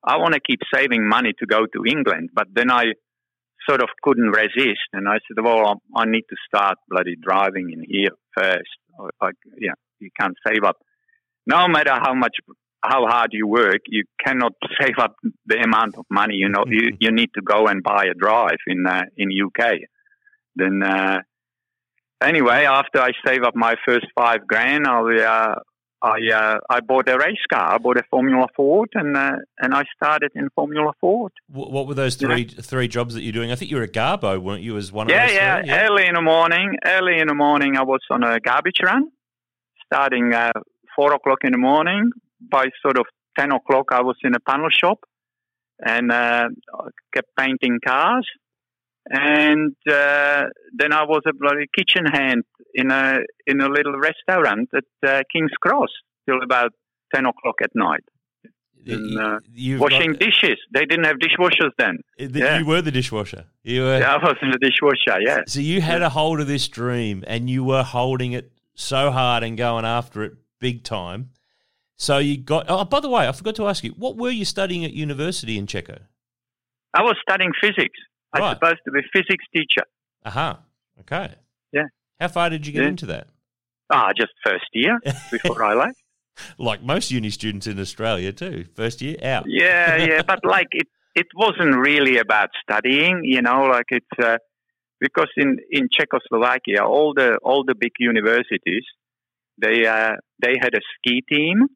S2: I want to keep saving money to go to England, but then I sort of couldn't resist, and I said, "Well, I need to start bloody driving in here first. Like, yeah, you can't save up. No matter how much, how hard you work, you cannot save up the amount of money. You know, you, you need to go and buy a drive in uh, in UK. Then, uh, anyway, after I save up my first five grand, I'll uh, I uh, I bought a race car. I bought a Formula Ford, and uh, and I started in Formula Ford.
S3: What were those three yeah. three jobs that you're doing? I think you were a Garbo, weren't you? As one
S2: yeah,
S3: of those
S2: yeah,
S3: yeah.
S2: Early in the morning, early in the morning, I was on a garbage run, starting uh, four o'clock in the morning. By sort of ten o'clock, I was in a panel shop, and uh, kept painting cars. And uh, then I was a bloody kitchen hand in a in a little restaurant at uh, King's Cross till about ten o'clock at night. And, uh, washing got... dishes. They didn't have dishwashers then.
S3: The, yeah. You were the dishwasher. You were.
S2: Yeah, I was in the dishwasher. Yeah.
S3: So you had
S2: yeah.
S3: a hold of this dream, and you were holding it so hard and going after it big time. So you got. Oh, by the way, I forgot to ask you, what were you studying at university in Checo?
S2: I was studying physics. I was supposed to be a physics teacher.
S3: Aha. Uh-huh. Okay.
S2: Yeah.
S3: How far did you get
S2: yeah.
S3: into that?
S2: Ah, just first year before I left.
S3: Like most uni students in Australia too, first year out.
S2: Yeah, yeah, but like it, it wasn't really about studying, you know, like it's uh, because in in Czechoslovakia, all the all the big universities, they uh, they had a ski team,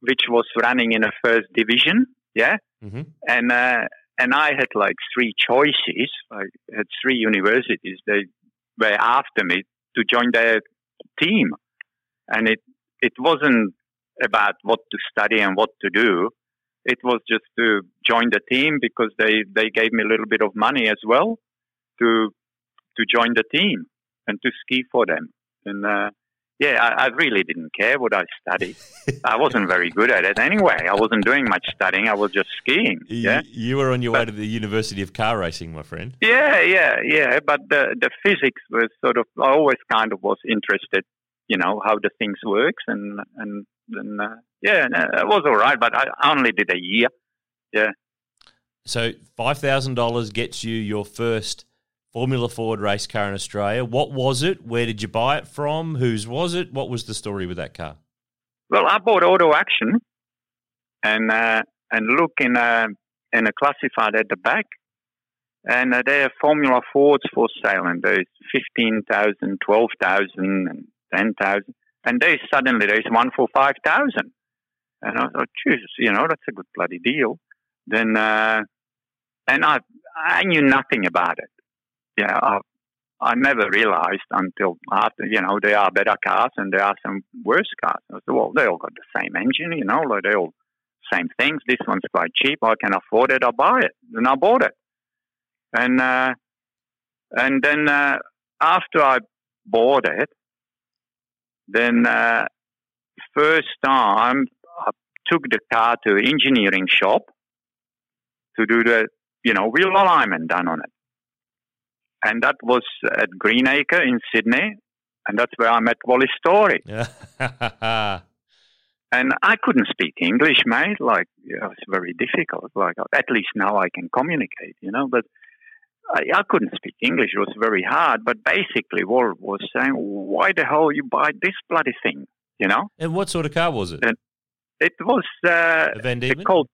S2: which was running in a first division, yeah,
S3: mm-hmm.
S2: and uh, and I had like three choices. I had three universities. They were after me to join their team, and it it wasn't about what to study and what to do. It was just to join the team because they they gave me a little bit of money as well to to join the team and to ski for them. And uh, yeah, I, I, really didn't care what I studied. I wasn't very good at it anyway. I wasn't doing much studying. I was just skiing. Yeah,
S3: you, were on your but, way to the University of Car Racing, my friend.
S2: Yeah, yeah, yeah. But the the physics was sort of. I always kind of was interested. You know how the things works, and and then uh, yeah, it was all right. But I only did a year. Yeah.
S3: So five thousand dollars gets you your first Formula Ford race car in Australia. What was it? Where did you buy it from? Whose was it? What was the story with that car?
S2: Well, I bought Auto Action, and uh, and look in a in a classified at the back, and uh, there are Formula Fords for sale, and there's fifteen thousand, twelve thousand, and ten thousand, and there's suddenly there's one for five thousand, and I thought, Jesus, you know, that's a good bloody deal. Then, uh, and I I knew nothing about it yeah, I, I never realized until after, you know, there are better cars and there are some worse cars. I said, well, they all got the same engine, you know, like they all same things. This one's quite cheap. I can afford it. I'll buy it. And I bought it. And, uh, and then, uh, after I bought it, then, uh, first time I took the car to engineering shop to do the, you know, wheel alignment done on it and that was at Greenacre in Sydney, and that's where I met Wally Storey. and I couldn't speak English, mate. Like it was very difficult. Like at least now I can communicate, you know. But I, I couldn't speak English. It was very hard. But basically, Wall was saying, "Why the hell you buy this bloody thing?" You know.
S3: And what sort of car was it?
S2: And it was uh,
S3: a Van Diemen?
S2: called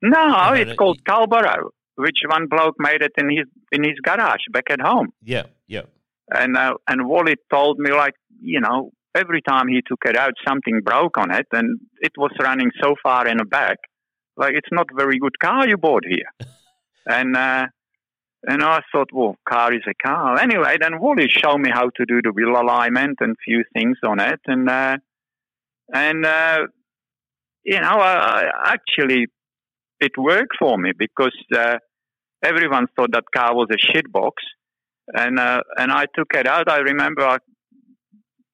S2: no, it's called Carlborough which one bloke made it in his in his garage back at home.
S3: Yeah, yeah.
S2: And uh, and Wally told me like you know every time he took it out something broke on it and it was running so far in the back like it's not very good car you bought here. and uh, and I thought, well, car is a car. Anyway, then Wally showed me how to do the wheel alignment and few things on it, and uh, and uh, you know, I, I actually it worked for me because uh, everyone thought that car was a shit box. and uh, and I took it out. I remember I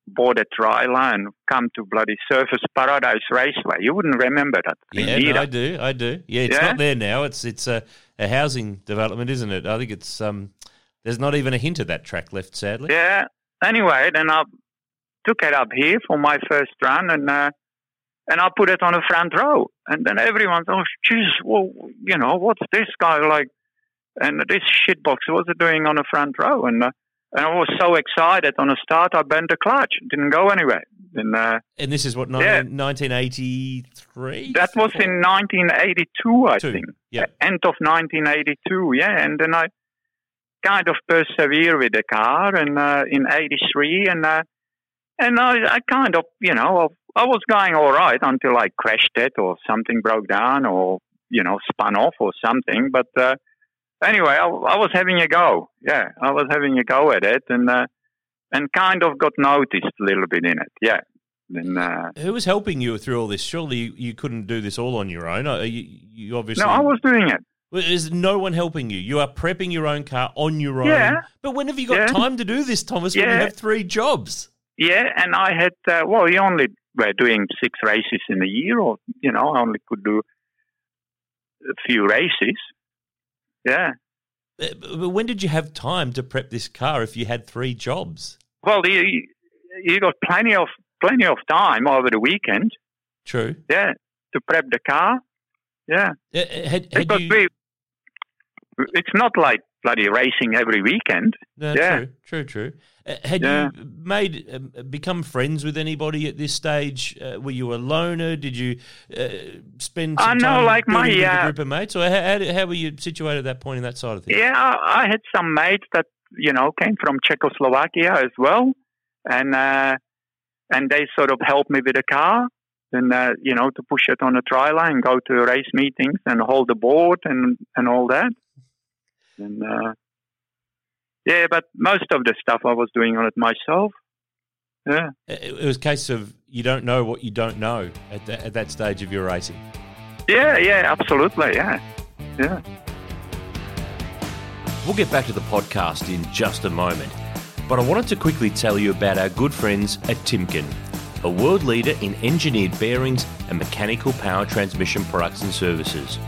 S2: bought a trailer and come to bloody Surfers Paradise Raceway. You wouldn't remember that.
S3: Yeah, no, I do. I do. Yeah, it's yeah? not there now. It's it's a, a housing development, isn't it? I think it's um. There's not even a hint of that track left, sadly.
S2: Yeah. Anyway, then I took it up here for my first run, and uh, and I put it on the front row, and then everyone's, oh, jeez, well, you know, what's this guy like? And this shitbox, it doing on the front row? And uh, and I was so excited on the start, I bent the clutch. Didn't go anywhere. And, uh,
S3: and this is what, 19, yeah. 1983?
S2: That was in 1982, I
S3: Two.
S2: think.
S3: Yeah.
S2: End of 1982, yeah. And then I kind of persevered with the car and uh, in 83. And, uh, and I, I kind of, you know, I was going all right until I crashed it or something broke down or, you know, spun off or something. But, uh, anyway, I, I, was having a go. Yeah, I was having a go at it, and uh, and kind of got noticed a little bit in it. Yeah. Then, uh,
S3: Who was helping you through all this? Surely you, you couldn't do this all on your own. Uh, you, you obviously
S2: no, I was doing it.
S3: There's no one helping you. You are prepping your own car on your own.
S2: Yeah.
S3: But when have you got
S2: yeah.
S3: time to do this, Tomas? When yeah. you have three jobs.
S2: Yeah, and I had uh, well, you only were doing six races in a year, or you know, I only could do a few races. Yeah.
S3: Uh, but when did you have time to prep this car if you had three jobs?
S2: Well, you you got plenty of plenty of time over the weekend.
S3: True.
S2: Yeah, to prep the car. Yeah.
S3: Uh, uh had, had you...
S2: we, it's not like bloody racing every weekend.
S3: No,
S2: yeah.
S3: True, true, true. Uh, had yeah. you made uh, become friends with anybody at this stage? Uh, were you a loner? Did you uh, spend some I know, time like my, with a group of mates, or how, how, how, were you situated at that point in that side of things?
S2: Yeah, I had some mates that you know came from Czechoslovakia as well, and uh, and they sort of helped me with the car. And uh, you know, to push it on a trailer and go to race meetings and hold the board and and all that. And uh, yeah, but most of the stuff I was doing on it myself. Yeah,
S3: it was a case of you don't know what you don't know at, the, at that stage of your racing.
S2: Yeah, yeah, absolutely, yeah, yeah.
S3: We'll get back to the podcast in just a moment, but I wanted to quickly tell you about our good friends at Timken, a world leader in engineered bearings and mechanical power transmission products and services.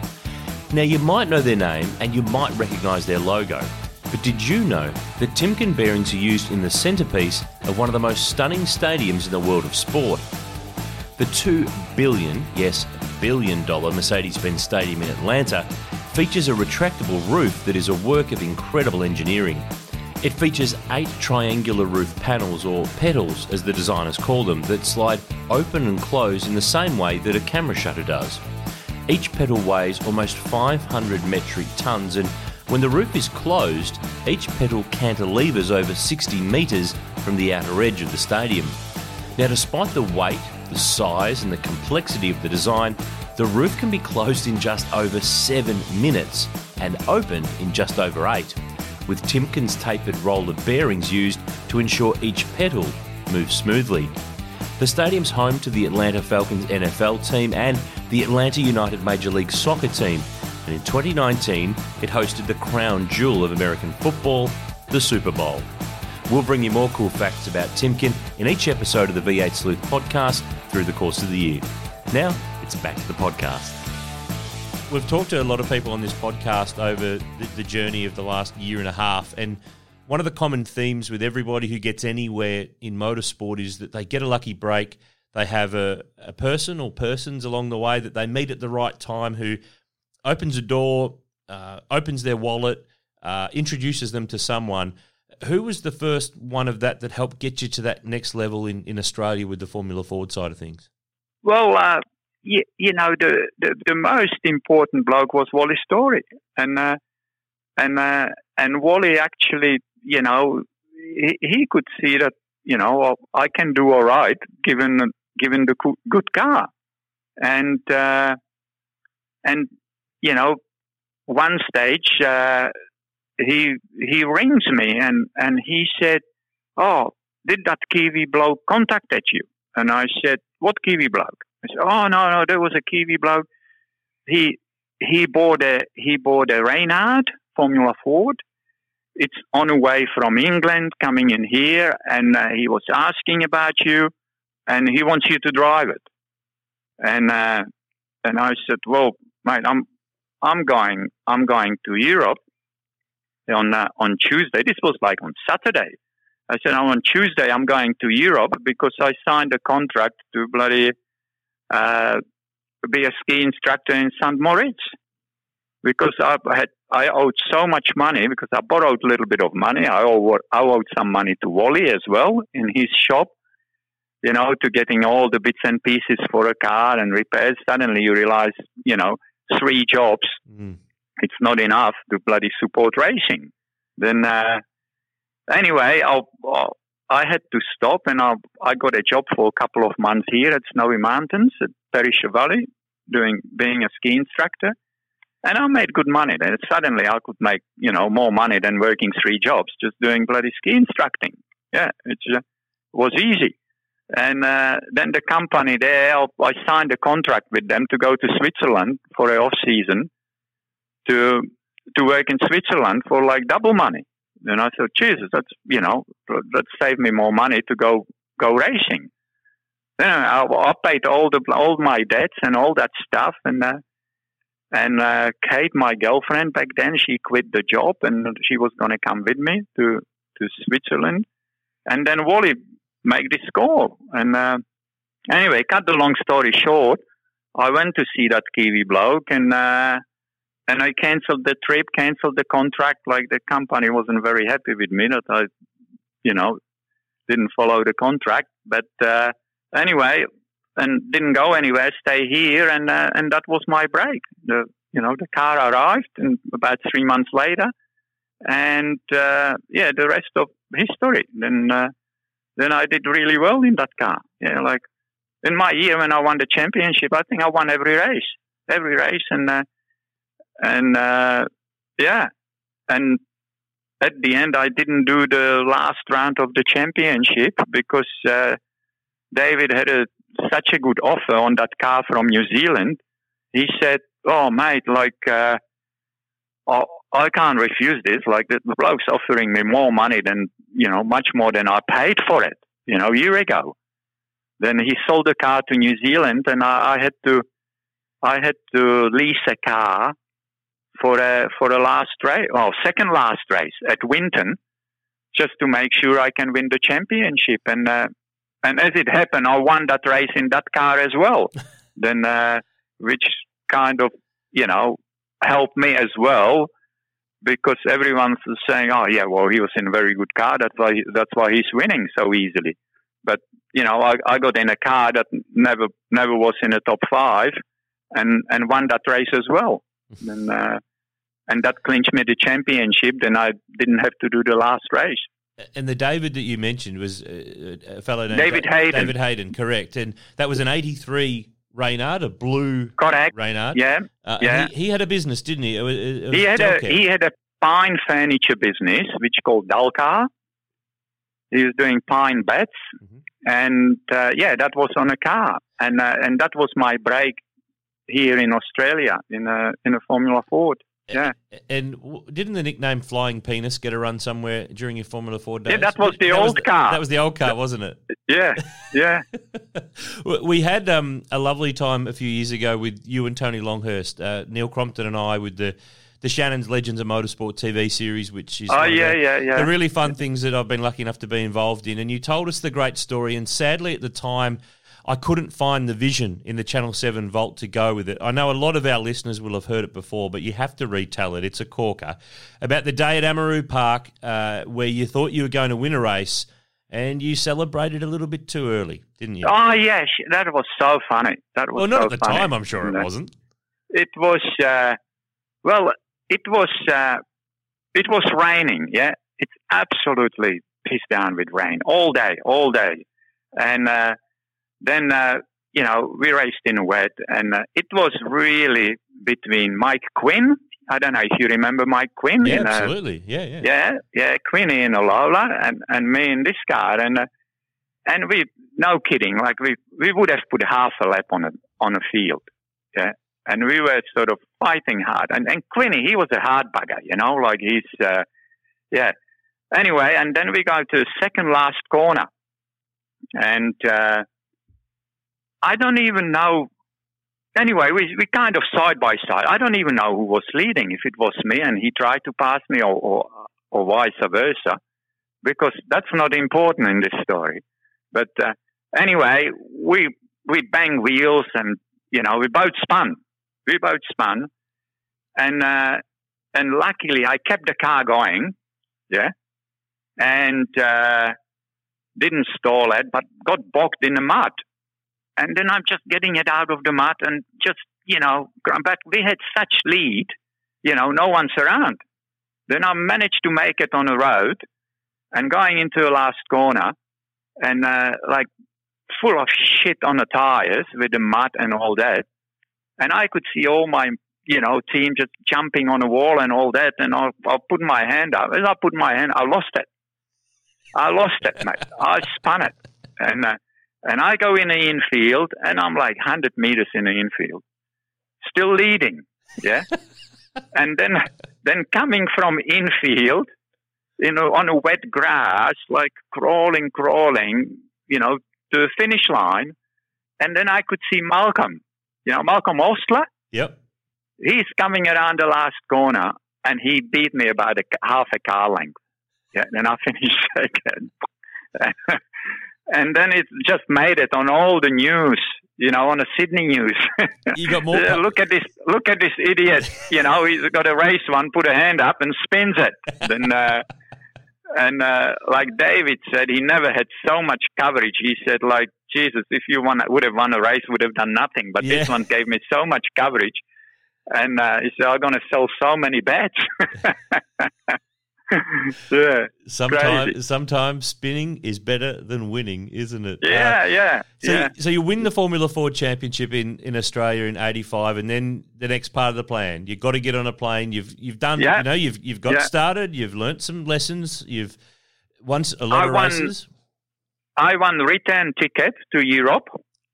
S3: Now, you might know their name and you might recognise their logo, but did you know that Timken bearings are used in the centrepiece of one of the most stunning stadiums in the world of sport? The 2 billion, yes, billion dollar Mercedes Benz Stadium in Atlanta features a retractable roof that is a work of incredible engineering. It features eight triangular roof panels, or petals as the designers call them, that slide open and close in the same way that a camera shutter does. Each petal weighs almost 500 metric tonnes, and when the roof is closed, each petal cantilevers over 60 metres from the outer edge of the stadium. Now, despite the weight, the size, and the complexity of the design, the roof can be closed in just over 7 minutes and opened in just over 8, with Timken's tapered roller bearings used to ensure each petal moves smoothly. The stadium's home to the Atlanta Falcons NFL team and the Atlanta United Major League Soccer team, and in 2019 it hosted the crown jewel of American football, the Super Bowl. We'll bring you more cool facts about Timken in each episode of the V8 Sleuth podcast through the course of the year. Now, it's back to the podcast. We've talked to a lot of people on this podcast over the, the journey of the last year and a half, and one of the common themes with everybody who gets anywhere in motorsport is that they get a lucky break. They have a, a person or persons along the way that they meet at the right time who opens a door, uh, opens their wallet, uh, introduces them to someone. Who was the first one of that that helped get you to that next level in, in Australia with the Formula Ford side of things?
S2: Well, uh, you, you, know, the, the, the most important bloke was Wally Storey, and uh, and uh, and Wally actually you know, he, he could see that, you know, I can do all right given given the good car, and uh, and you know, one stage uh, he he rings me and and he said, "Oh, did that Kiwi bloke contacted you?" And I said, "What Kiwi bloke?" I said, "Oh no, no, there was a Kiwi bloke. He he bought a he bought a Reynard Formula Ford, it's on a way from England coming in here, and uh, he was asking about you, and he wants you to drive it. And uh, and I said, well, mate, I'm I'm going I'm going to Europe on uh, on Tuesday. This was like on Saturday. I said, oh, on Tuesday I'm going to Europe because I signed a contract to bloody uh, be a ski instructor in St. Moritz because I had I owed so much money because I borrowed a little bit of money. I owed, I owed some money to Wally as well in his shop, you know, to getting all the bits and pieces for a car and repairs. Suddenly you realize, you know, three jobs, mm. it's not enough to bloody support racing. Then, uh, anyway, I'll, I'll, i had to stop and I, I got a job for a couple of months here at Snowy Mountains at Perisher Valley, doing being a ski instructor and I made good money. Then suddenly I could make you know more money than working three jobs just doing bloody ski instructing. Yeah, it uh, was easy. And uh, then the company there, I signed a contract with them to go to Switzerland for an off season to to work in Switzerland for like double money. And I thought, Jesus, that's you know that saved me more money to go go racing. Then I, I paid all the all my debts and all that stuff, and uh, and uh, Kate, my girlfriend back then, she quit the job and she was going to come with me to, to Switzerland. And then Wally made this call. And uh, anyway, cut the long story short, I went to see that Kiwi bloke and uh, and I cancelled the trip, cancelled the contract. Like the company wasn't very happy with me that I, you know, didn't follow the contract. But uh, anyway, and didn't go anywhere, stay here, and uh, and that was my break. The you know the car arrived, and about three months later, and uh, yeah, the rest of history. Then uh, then I did really well in that car. Yeah, like in my year when I won the championship, I think I won every race, every race, and uh, and uh, yeah, and at the end I didn't do the last round of the championship because uh, David had a such a good offer on that car from New Zealand. He said, "Oh, mate, like uh, I, I can't refuse this. Like the, the bloke's offering me more money than you know, much more than I paid for it. You know, a year ago." Then he sold the car to New Zealand, and I, I had to, I had to lease a car for a for the last race, well, second last race at Winton, just to make sure I can win the championship. And uh, and as it happened, I won that race in that car as well. then, uh, which kind of, you know, helped me as well because everyone's saying, "Oh, yeah, well, he was in a very good car. That's why that's why he's winning so easily." But you know, I, I got in a car that never never was in the top five, and and won that race as well. and uh, and that clinched me the championship. Then I didn't have to do the last race.
S3: And the David that you mentioned was uh, a fellow named
S2: David Hayden.
S3: David Hayden, correct. And that was an 83 Reynard, a blue
S2: correct.
S3: Reynard.
S2: Yeah.
S3: Uh,
S2: yeah.
S3: He, he, had a business, didn't he? It was, it
S2: he, had a, he had a pine furniture business, which called Dalcar. He was doing pine beds. Mm-hmm. And uh, yeah, that was on a car. And, uh, and that was my break here in Australia in a, in a Formula Ford. Yeah.
S3: And didn't the nickname Flying Penis get a run somewhere during your Formula Ford days?
S2: Yeah, that was the
S3: that
S2: old
S3: was the,
S2: car.
S3: That was the old car, wasn't it?
S2: Yeah, yeah.
S3: we had um, a lovely time a few years ago with you and Tony Longhurst, uh, Neil Crompton and I with the the Shannon's Legends of Motorsport TV series, which is
S2: oh yeah, the, yeah, yeah,
S3: the really fun things that I've been lucky enough to be involved in. And you told us the great story, and sadly at the time I couldn't find the vision in the Channel 7 vault to go with it. I know a lot of our listeners will have heard it before, but you have to retell it. It's a corker. About the day at Amaroo Park uh, where you thought you were going to win a race and you celebrated a little bit too early, didn't you?
S2: Oh, yeah. That was so funny. That was
S3: Well, not
S2: so
S3: at the
S2: funny.
S3: time, I'm sure it wasn't.
S2: It was, uh, well, it was, uh, it was raining, yeah? It's absolutely pissed down with rain all day, all day. And, uh, then, uh, you know, we raced in wet, and uh, it was really between Mike Quinn. I don't know if you remember Mike Quinn.
S3: Yeah,
S2: in,
S3: absolutely. Yeah, yeah.
S2: Yeah, yeah, Quinny in a and, and me in this car. And, uh, and we, no kidding, like we, we would have put half a lap on a, on a field. Yeah. And we were sort of fighting hard. And, and Quinny, he was a hard bugger, you know, like he's, uh, Yeah. Anyway, and then we go to the second last corner. And uh, I don't even know. Anyway, we, we kind of side by side. I don't even know who was leading, if it was me and he tried to pass me or, or, or vice versa, because that's not important in this story. But uh, anyway, we, we bang wheels and, you know, we both spun. We both spun. And, uh, and luckily I kept the car going. Yeah. And, uh, didn't stall it, but got bogged in the mud. And then I'm just getting it out of the mud and just, you know, but we had such lead, you know, no one's around. Then I managed to make it on the road and going into the last corner and, uh, like full of shit on the tires with the mud and all that. And I could see all my, you know, team just jumping on the wall and all that. And I'll, I'll put my hand up. As I put my hand, I lost it. I lost it, mate. I spun it. And, uh, and I go in the infield and I'm like 100 meters in the infield, still leading. Yeah. and then, then coming from infield, you know, on a wet grass, like crawling, crawling, you know, to the finish line. And then I could see Malcolm, you know, Malcolm Ostler.
S3: Yep.
S2: He's coming around the last corner and he beat me about a, half a car length. Yeah, and I finished second. And then it just made it on all the news, you know, on the Sydney news.
S3: You got more.
S2: look at this! Look at this idiot! You know, he's got a race one, put a hand up, and spins it. Then, uh, and uh, like David said, he never had so much coverage. He said, like Jesus, if you won, would have won a race, would have done nothing. But
S3: Yeah.
S2: this one gave me so much coverage. And uh, he said, I'm going to sell so many bets. yeah.
S3: Sometimes,
S2: Crazy.
S3: sometimes spinning is better than winning, isn't it?
S2: Yeah,
S3: Uh,
S2: yeah,
S3: so,
S2: yeah.
S3: so you win the Formula Ford Championship in, in Australia in '85, and then the next part of the plan, you've got to get on a plane. You've you've done,
S2: Yeah.
S3: you know, you've you've got
S2: Yeah.
S3: started. You've learnt some lessons. You've won a lot
S2: I
S3: of
S2: won-
S3: races
S2: I won return ticket to Europe.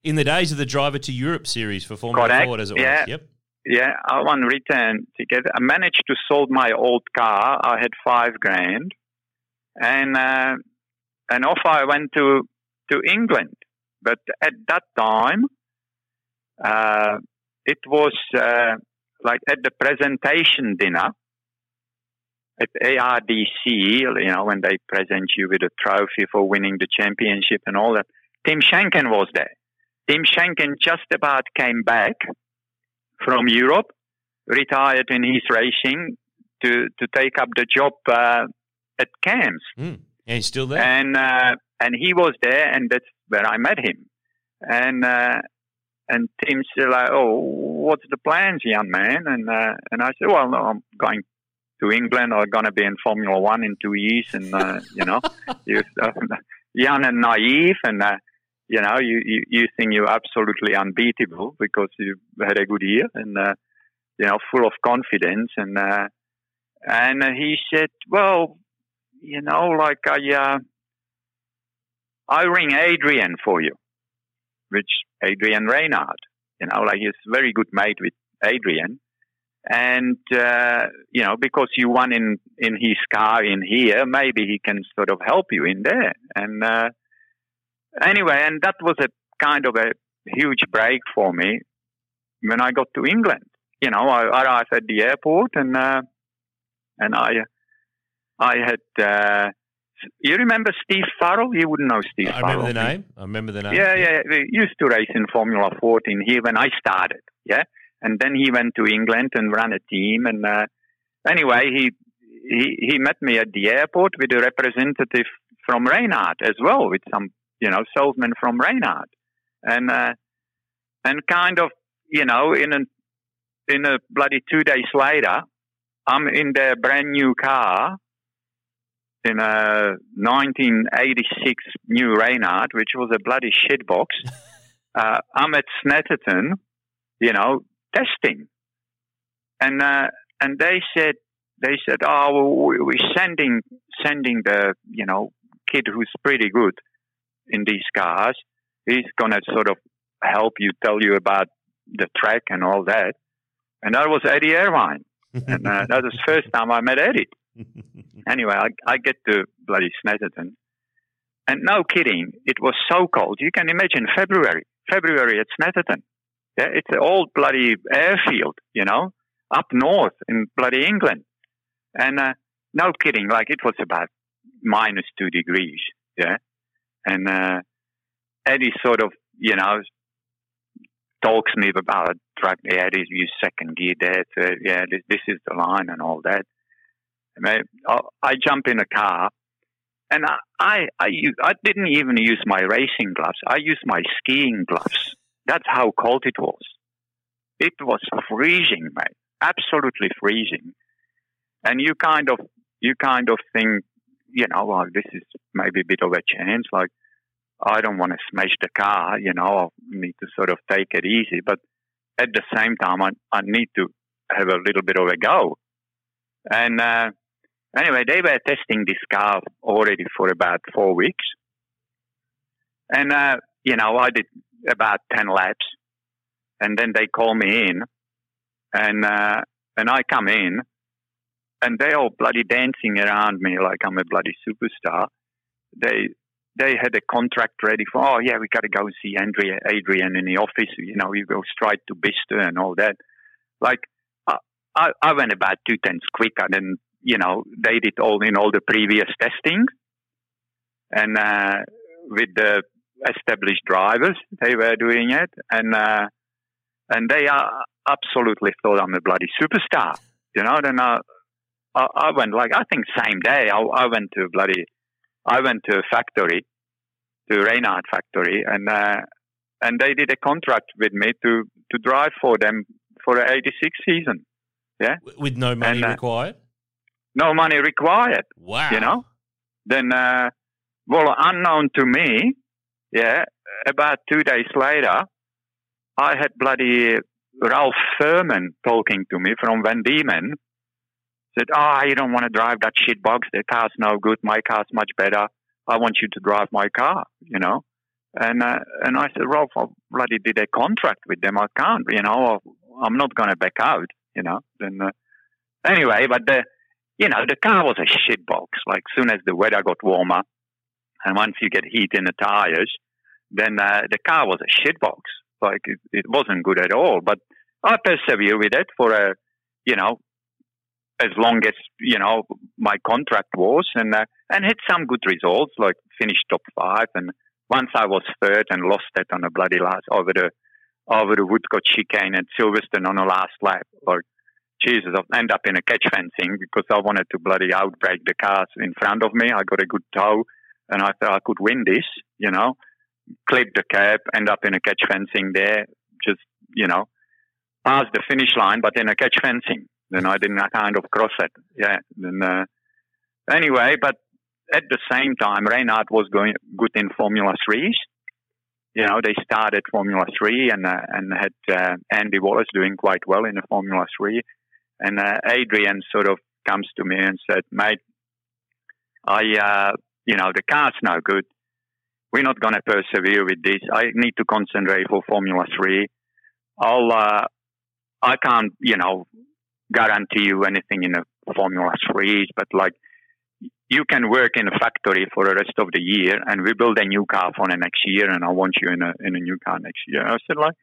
S3: in the days of the Driver to Europe series for Formula
S2: Correct,
S3: Ford, as it
S2: yeah.
S3: was. Yep.
S2: Yeah, I won return ticket. I managed to sold my old car. I had five grand, and uh, and off I went to to England. But at that time, uh, it was uh, like at the presentation dinner at ARDC. You know, when they present you with a trophy for winning the championship and all that. Tim Schenken was there. Tim Schenken just about came back from Europe, retired in his racing to, to take up the job uh, at CAMS.
S3: Mm. And he's still there.
S2: And uh, and he was there, and that's where I met him. And uh, and Tim said, like, "Oh, what's the plans, young man?" And uh, and I said, "Well, no, I'm going to England. I'm going to be in Formula One in two years." And uh, you know, uh, young and naive, and uh, you know, you, you you think you're absolutely unbeatable because you had a good year, and uh, you know, full of confidence. And uh, and he said, "Well, you know, like I." Uh, I ring Adrian for you, which Adrian Reynard, you know, like he's very good mate with Adrian. And, uh, you know, because you won in, in his car in here, maybe he can sort of help you in there. And, uh, anyway, and that was a kind of a huge break for me when I got to England. You know, I arrived at the airport and, uh, and I, I had, uh, you remember Steve Farrell? You wouldn't know Steve
S3: I
S2: Farrell.
S3: remember the name. I remember the name.
S2: Yeah, yeah. We used to race in Formula 14 here when I started. Yeah. And then he went to England and ran a team. And uh, anyway, he, he he met me at the airport with a representative from Reynard as well, with some you know salesman from Reynard, and uh, and kind of you know in a in a bloody two days later, I'm in their brand new car in a 1986 new Reynard, which was a bloody shitbox. uh, I'm at Snetterton, you know, testing, and uh, and they said they said, oh, well, we- we're sending sending the you know kid who's pretty good in these cars. He's gonna sort of help you, tell you about the track and all that. And that was Eddie Irvine, and uh, that was the first time I met Eddie. Anyway, I, I get to bloody Snetterton, and no kidding, it was so cold. You can imagine February, February at Snetterton. Yeah, it's an old bloody airfield, you know, up north in bloody England, and uh, no kidding, like it was about minus two degrees. Yeah, and uh, Eddie sort of, you know, talks me about track. Yeah, this use second gear there. Yeah, this, this is the line and all that. And I, I jump in a car, and I, I, I, I didn't even use my racing gloves. I used my skiing gloves. That's how cold it was. It was freezing, mate. Absolutely freezing. And you kind of, you kind of think, you know, like this is maybe a bit of a chance. Like, I don't want to smash the car, you know, I need to sort of take it easy. But at the same time, I, I need to have a little bit of a go. And uh, anyway, they were testing this car already for about four weeks. And, uh, you know, I did about 10 laps. And then they call me in. And, uh, and I come in. And they all bloody dancing around me like I'm a bloody superstar. They they had a contract ready for, oh, yeah, we got to go see Andrea, Adrian in the office. You know, you go straight to Bicester and all that. Like, I, I went about two tenths quicker than, you know, they did all in all the previous testing. And uh, with the established drivers, they were doing it. And, uh, and they are absolutely thought I'm a bloody superstar. You know, then I, I, I went like, I think same day, I, I went to bloody I went to a factory, to Reynard factory, and uh, and they did a contract with me to to drive for them for the '86 season. Yeah,
S3: with no money and, uh, required.
S2: No money required.
S3: Wow.
S2: You know, then uh, well, unknown to me, yeah. About two days later, I had bloody Ralph Firman talking to me from Van Diemen said, "Ah, oh, you don't want to drive that shit box. The car's no good. My car's much better. I want you to drive my car." You know, and uh, and I said, "Rolf, I bloody did a contract with them. I can't. You know, I'm not going to back out. You know." Then uh, anyway, but the you know the car was a shit box. Like soon as the weather got warmer, and once you get heat in the tires, then uh, the car was a shit box. Like it, it wasn't good at all. But I persevered with it for a you know as long as you know my contract was, and uh, and had some good results, like finished top five, and once I was third and lost it on a bloody last over the over the Woodcote chicane at Silverstone on the last lap. Like Jesus, I end up in a catch fencing because I wanted to bloody outbrake the cars in front of me. I got a good tow, and I thought I could win this. You know, clip the cap, end up in a catch fencing there, just you know, past the finish line, but in a catch fencing. Then I didn't kind of cross it. Yeah. Then uh, anyway, but at the same time, Reynard was going good in Formula Threes. You know, they started Formula Three and uh, and had uh, Andy Wallace doing quite well in the Formula Three, and uh, Adrian sort of comes to me and said, "Mate, I, uh, you know, the car's no good. We're not going to persevere with this. I need to concentrate for Formula Three. I'll, uh, I can't, you know, guarantee you anything in a Formula 3, but like you can work in a factory for the rest of the year and we build a new car for the next year and I want you in a, in a new car next year. I said like,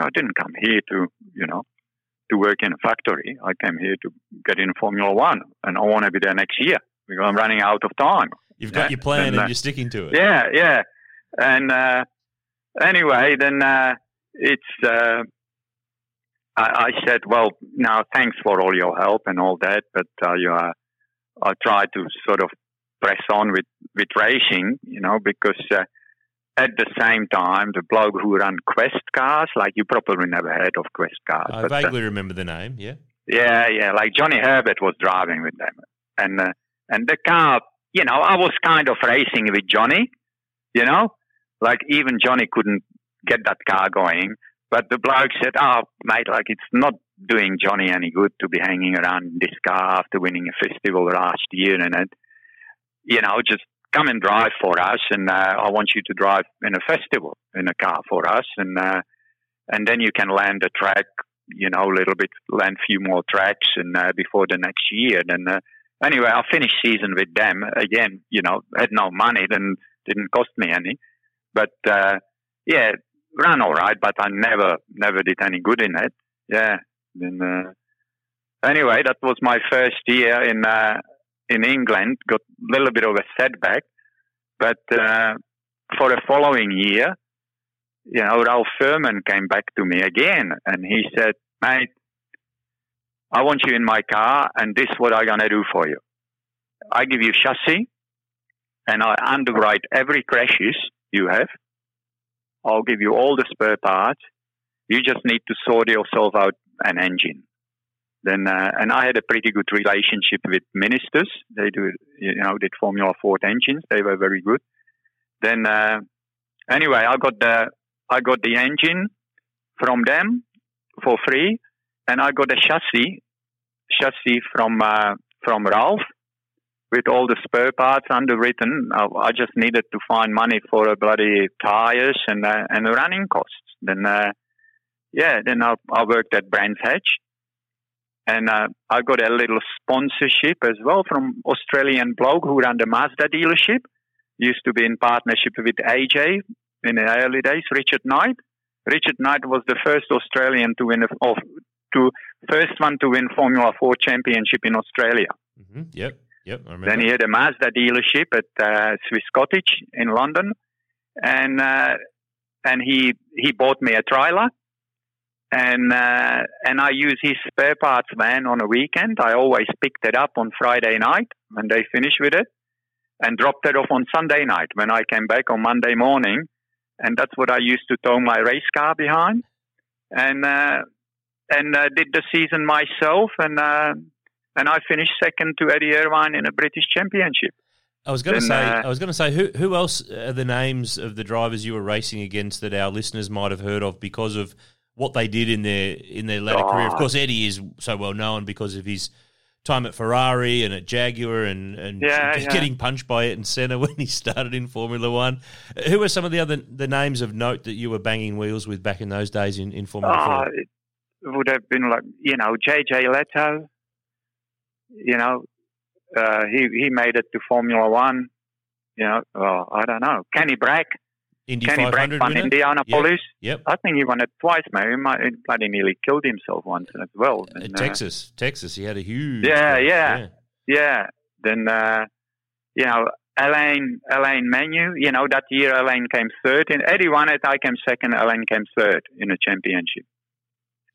S2: I didn't come here to, you know, to work in a factory. I came here to get in Formula One and I want to be there next year because I'm running out of time.
S3: You've got yeah. your plan and, and uh, you're sticking to it.
S2: Yeah, yeah. And uh, anyway, then uh, it's uh, I, I said, well, now thanks for all your help and all that, but uh, you, uh, I tried to sort of press on with, with racing, you know, because uh, at the same time, the bloke who ran Quest cars, like you probably never heard of Quest cars.
S3: I but, vaguely uh, remember the name, yeah.
S2: Yeah, yeah, like Johnny Herbert was driving with them. And, uh, and the car, you know, I was kind of racing with Johnny, you know, like even Johnny couldn't get that car going. But the bloke said, "Oh, mate, like it's not doing Johnny any good to be hanging around in this car after winning a festival last year, and it, you know, just come and drive for us, and uh, I want you to drive in a festival in a car for us, and uh, and then you can land a track, you know, a little bit, land a few more tracks, and uh, before the next year, then." Uh, anyway, I finished season with them again. You know, had no money, then didn't cost me any. But uh, yeah, ran all right, but I never never did any good in it. Yeah. Then uh, anyway, that was my first year in uh, in England. Got a little bit of a setback, but uh, for the following year, you know, Ralph Firman came back to me again, and he said, "Mate, I want you in my car, and this is what I'm gonna do for you. I give you chassis, and I underwrite every crashes you have. I'll give you all the spare parts. You just need to sort yourself out an engine." Then, uh, and I had a pretty good relationship with ministers. They do, you know, did Formula Ford engines. They were very good. Then, uh, anyway, I got the I got the engine from them for free, and I got a chassis chassis from uh, from Ralph with all the spare parts underwritten. I, I, just needed to find money for a bloody tires and uh, and running costs. Then, uh, yeah, then I, I worked at Brands Hatch and uh, I got a little sponsorship as well from Australian bloke who ran the Mazda dealership. Used to be in partnership with AJ in the early days, Richard Knight. Richard Knight was the first Australian to win, a, to first one to win Formula Ford championship in Australia.
S3: Mm-hmm. Yep, yep.
S2: Then he had a Mazda dealership at uh, Swiss Cottage in London, and uh, and he he bought me a trailer. And uh, and I use his spare parts van on a weekend. I always picked it up on Friday night when they finished with it, and dropped it off on Sunday night when I came back on Monday morning, and that's what I used to tow my race car behind, and uh, and uh, did the season myself, and uh, and I finished second to Eddie Irvine in a British Championship.
S3: I was going to say, uh, I was going to say, who who else are the names of the drivers you were racing against that our listeners might have heard of because of what they did in their in their later oh. career. Of course, Eddie is so well known because of his time at Ferrari and at Jaguar and, and
S2: yeah,
S3: getting
S2: yeah.
S3: punched by Ayrton Senna when he started in Formula One. Who are some of the other the names of note that you were banging wheels with back in those days in, in Formula
S2: oh, Ford? It would have been like you know JJ Lehto. You know, uh, he he made it to Formula One. You know, oh, I don't know Kenny Brack.
S3: Indy
S2: Kenny
S3: 500
S2: won Indianapolis.
S3: Yep. yep.
S2: I think he won it twice, maybe. He, might, he bloody nearly killed himself once as well.
S3: And, uh, Texas, Texas, he had a huge.
S2: Yeah, yeah, yeah, yeah. Then, uh, you know, Alain, Alain Menu, you know, that year Alain came third. And Eddie won it, I came second, Alain came third in the championship.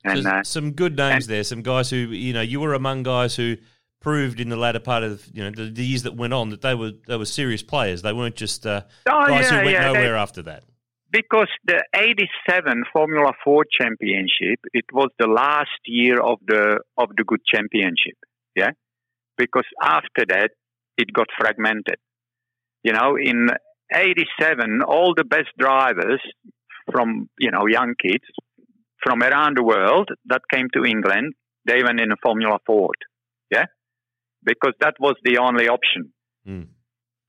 S3: And uh, some good names and, there, some guys who, you know, you were among guys who proved in the latter part of you know the, the, years that went on that they were they were serious players. They weren't just uh, oh, guys yeah, who went yeah, nowhere they, after that.
S2: Because the '87 Formula Ford Championship, it was the last year of the of the good championship. Yeah, because after that it got fragmented. You know, in '87, all the best drivers from you know young kids from around the world that came to England, they went in a Formula Ford. Because that was the only option. Mm.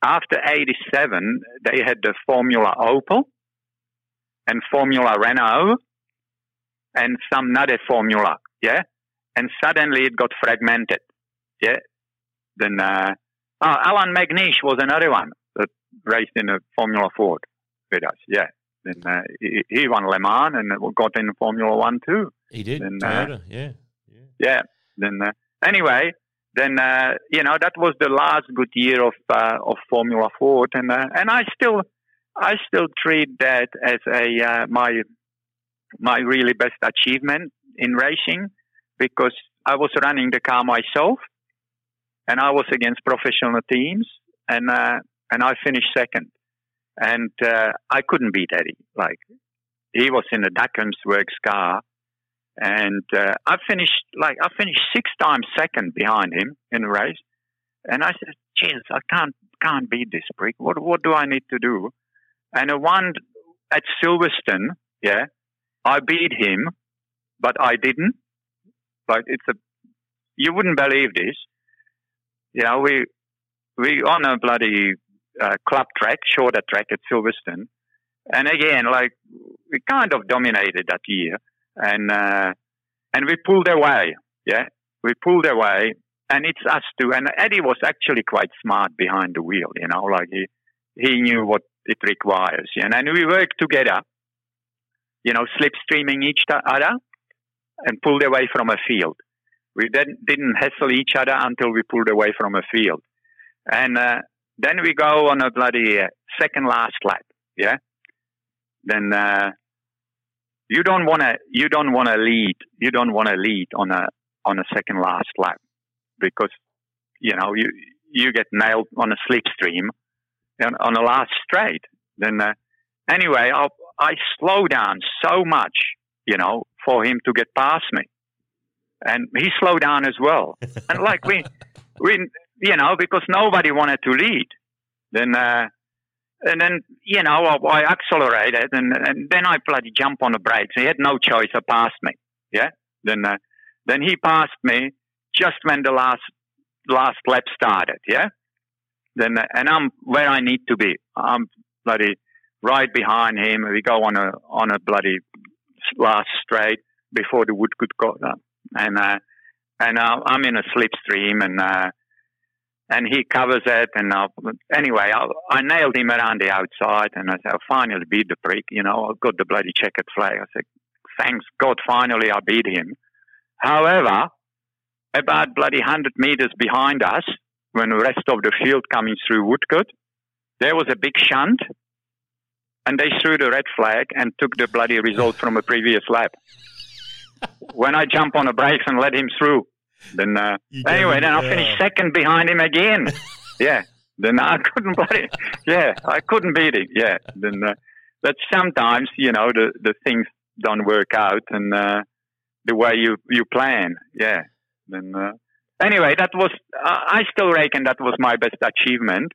S2: After 87, they had the Formula Opel and Formula Renault and some other formula, yeah? And suddenly it got fragmented, yeah? Then, uh, oh, Allan McNish was another one that raced in a Formula Ford with us, yeah. Then uh, he, he, won Le Mans and got in Formula One too.
S3: He did, then, Toyota, uh, yeah.
S2: yeah. Yeah. Then, uh, anyway, then uh, you know that was the last good year of uh, of Formula Ford, and uh, and I still I still treat that as a uh, my my really best achievement in racing because I was running the car myself, and I was against professional teams, and uh, and I finished second, and uh, I couldn't beat Eddie. Like he was in a Duckham's Works car and uh, I finished like I finished six times second behind him in the race, and I said, "Jesus, I can't can't beat this prick. What what do I need to do?" And I won at Silverstone. Yeah, I beat him, but I didn't. But it's a you wouldn't believe this. You know, we we on a bloody uh, club track, shorter track at Silverstone, and again, like we kind of dominated that year and uh, and we pulled away. Yeah, we pulled away, and it's us two. And Eddie was actually quite smart behind the wheel, you know, like he he knew what it requires, you and we worked together, you know, slipstreaming each other and pulled away from a field. We then didn't hassle each other until we pulled away from a field, and uh, then we go on a bloody uh, second last lap, yeah. Then uh, you don't want to you don't want to lead you don't want to lead on a on a second last lap because you know you you get nailed on a slipstream on, on a last straight. Then uh, anyway, I I slow down so much, you know, for him to get past me, and he slowed down as well. and like we we you know because nobody wanted to lead. Then uh, and then you know I, I accelerated and, and then I bloody jump on the brakes. He had no choice. He passed me. Yeah. Then uh, then he passed me just when the last last lap started. Yeah. Then uh, and I'm where I need to be. I'm bloody right behind him. We go on a on a bloody last straight before the wood could go up. And uh, and uh, I'm in a slipstream and. And he covers it. And uh, anyway, I, I, nailed him around the outside, and I said, I finally beat the prick. You know, I got the bloody checkered flag. I said, thanks God, finally I beat him. However, about bloody hundred meters behind us, when the rest of the field coming through Woodcote, there was a big shunt, and they threw the red flag and took the bloody result from a previous lap. when I jump on the brakes and let him through, then uh, anyway, then I finished second behind him again. yeah. Then I couldn't bloody, yeah, I couldn't beat him. Yeah. Then, uh, but sometimes, you know, the, the things don't work out and, uh, the way you, you plan. Yeah. Then, uh, anyway, that was, I still reckon that was my best achievement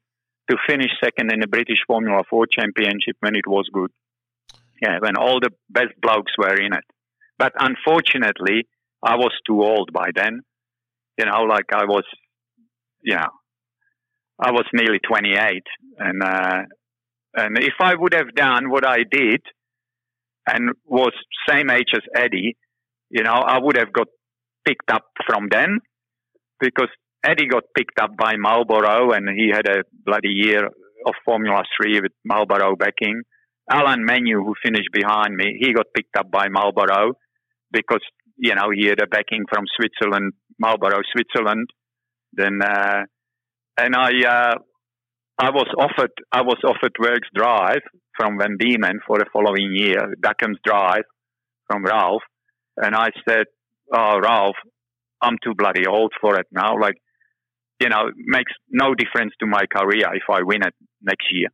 S2: to finish second in the British Formula Ford Championship when it was good. Yeah, when all the best blokes were in it. But unfortunately, I was too old by then you know, like I was, you know, I was nearly 28, and uh, and if I would have done what I did, and was same age as Eddie, you know, I would have got picked up from then, because Eddie got picked up by Marlboro, and he had a bloody year of Formula Three with Marlboro backing. Alain Menu, who finished behind me, he got picked up by Marlboro because you know he had a backing from Switzerland Marlboro, Switzerland. Then, uh, and I, uh, I was offered, I was offered Works Drive from Van Diemen for the following year, Duckham's Drive from Ralph. And I said, Oh, Ralph, I'm too bloody old for it now. Like, you know, makes no difference to my career if I win it next year.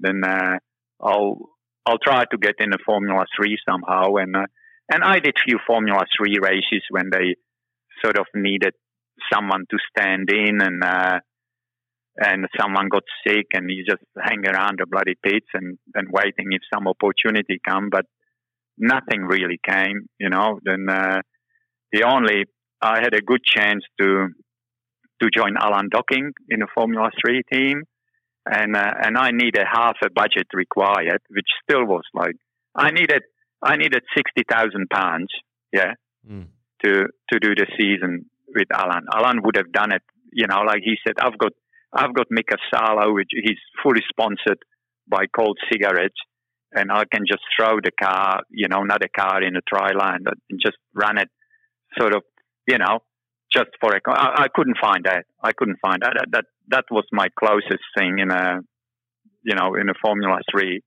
S2: Then, uh, I'll, I'll try to get in a Formula 3 somehow. And, uh, and I did few Formula 3 races when they, sort of needed someone to stand in and uh, and someone got sick and you just hang around the bloody pits and, and waiting if some opportunity come but nothing really came you know. Then uh, the only I had a good chance to to join Alan Docking in a Formula 3 team and uh, and I needed half a budget required which still was like I needed I needed 60,000 pounds yeah mm to to do the season with Alan. Alan would have done it, you know, like he said, I've got I've got Mika Salo, which he's fully sponsored by Kool Cigarettes, and I can just throw the car, you know, another car in a tri line and just run it, sort of, you know, just for a. I, I couldn't find that. I couldn't find that. That that was my closest thing in a, you know, in a Formula Three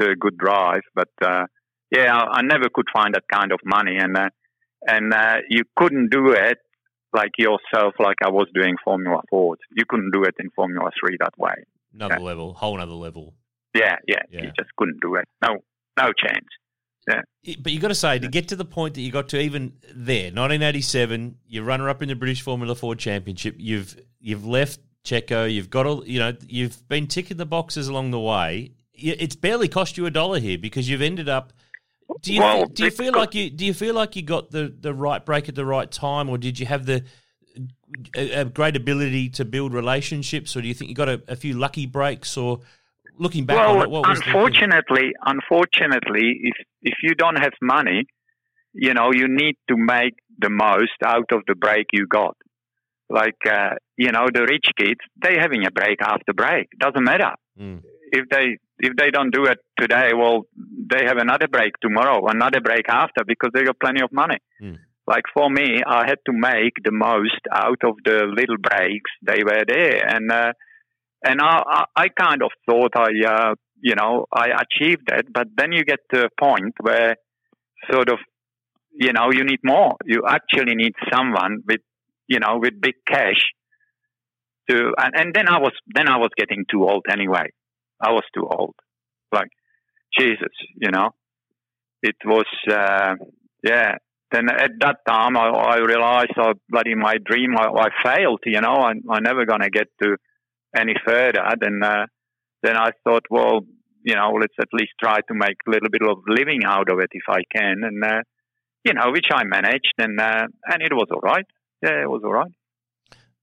S2: to a good drive, but. uh yeah, I, I never could find that kind of money, and uh, and uh, you couldn't do it like yourself, like I was doing Formula Ford. You couldn't do it in Formula Three that way.
S3: Another yeah. level, whole another level.
S2: Yeah, yeah, yeah, you just couldn't do it. No, no chance. Yeah.
S3: But you got to say to get to the point that you got to even there, 1987, you're runner up in the British Formula Ford Championship. You've you've left Checo. You've got all you know. You've been ticking the boxes along the way. It's barely cost you a dollar here because you've ended up do you well, do you feel like you do you feel like you got the, the right break at the right time, or did you have the a, a great ability to build relationships, or do you think you got a, a few lucky breaks, or looking back
S2: well,
S3: on it, what
S2: unfortunately, unfortunately, if if you don't have money, you know you need to make the most out of the break you got. like uh, you know the rich kids they having a break after break doesn't matter
S3: Mm.
S2: If they if they don't do it today well they have another break tomorrow another break after because they got plenty of money
S3: Mm.
S2: like for me i had to make the most out of the little breaks they were there and uh, and I, I kind of thought i uh, you know i achieved that but then you get to a point where sort of you know you need more you actually need someone with you know with big cash to and, and then I was then I was getting too old anyway. I was too old. Like Jesus, you know. It was uh, yeah. Then at that time I, I realized I bloody my dream I, I failed, you know, I I'm never gonna get to any further. Then uh, then I thought, well, you know, let's at least try to make a little bit of living out of it if I can and uh, you know, which I managed and uh, and it was all right. Yeah, it was all right.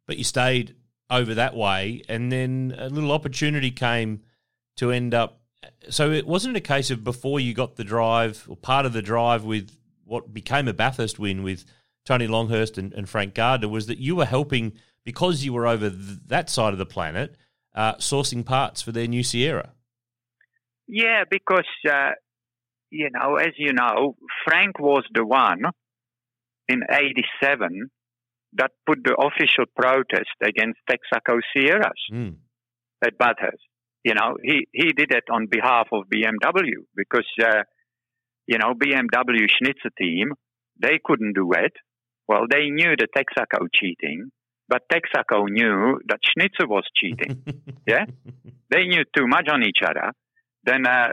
S3: But you stayed over that way, and then a little opportunity came to end up. So it wasn't a case of before you got the drive or part of the drive with what became a Bathurst win with Tony Longhurst and, and Frank Gardner was that you were helping because you were over th- that side of the planet, uh, sourcing parts for their new Sierra.
S2: Yeah, because uh, you know, as you know, Frank was the one in '87 that put the official protest against Texaco Sierras
S3: Mm.
S2: at Bathurst. You know, he he did it on behalf of BMW because uh, you know BMW Schnitzer team they couldn't do it. Well, they knew the Texaco cheating, but Texaco knew that Schnitzer was cheating. Yeah? they knew too much on each other. Then uh,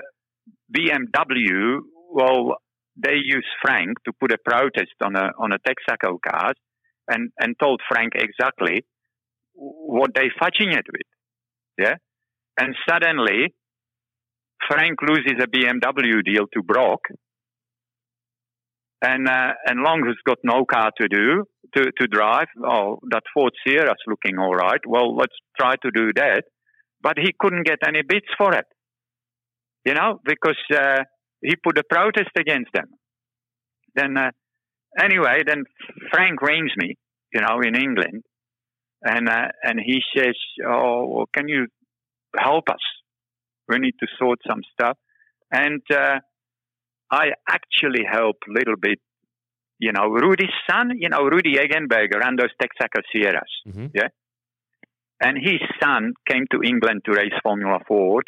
S2: BMW, well, they used Frank to put a protest on a on a Texaco cars, and and told Frank exactly what they fudging it with, yeah. And suddenly, Frank loses a BMW deal to Brock, and uh, and Longhurst got no car to do to to drive. Oh, that Ford Sierra's looking all right. Well, let's try to do that, but he couldn't get any bids for it you know, because uh, he put a protest against them. Then, uh, anyway, then Frank rings me, you know, in England, and uh, and he says, "Oh, well, can you help us? We need to sort some stuff." And uh, I actually help a little bit. You know, Rudy's son, you know, Rudy Eggenberger ran those Texaco Sierras.
S3: Mhm.
S2: Yeah. And his son came to England to race Formula Ford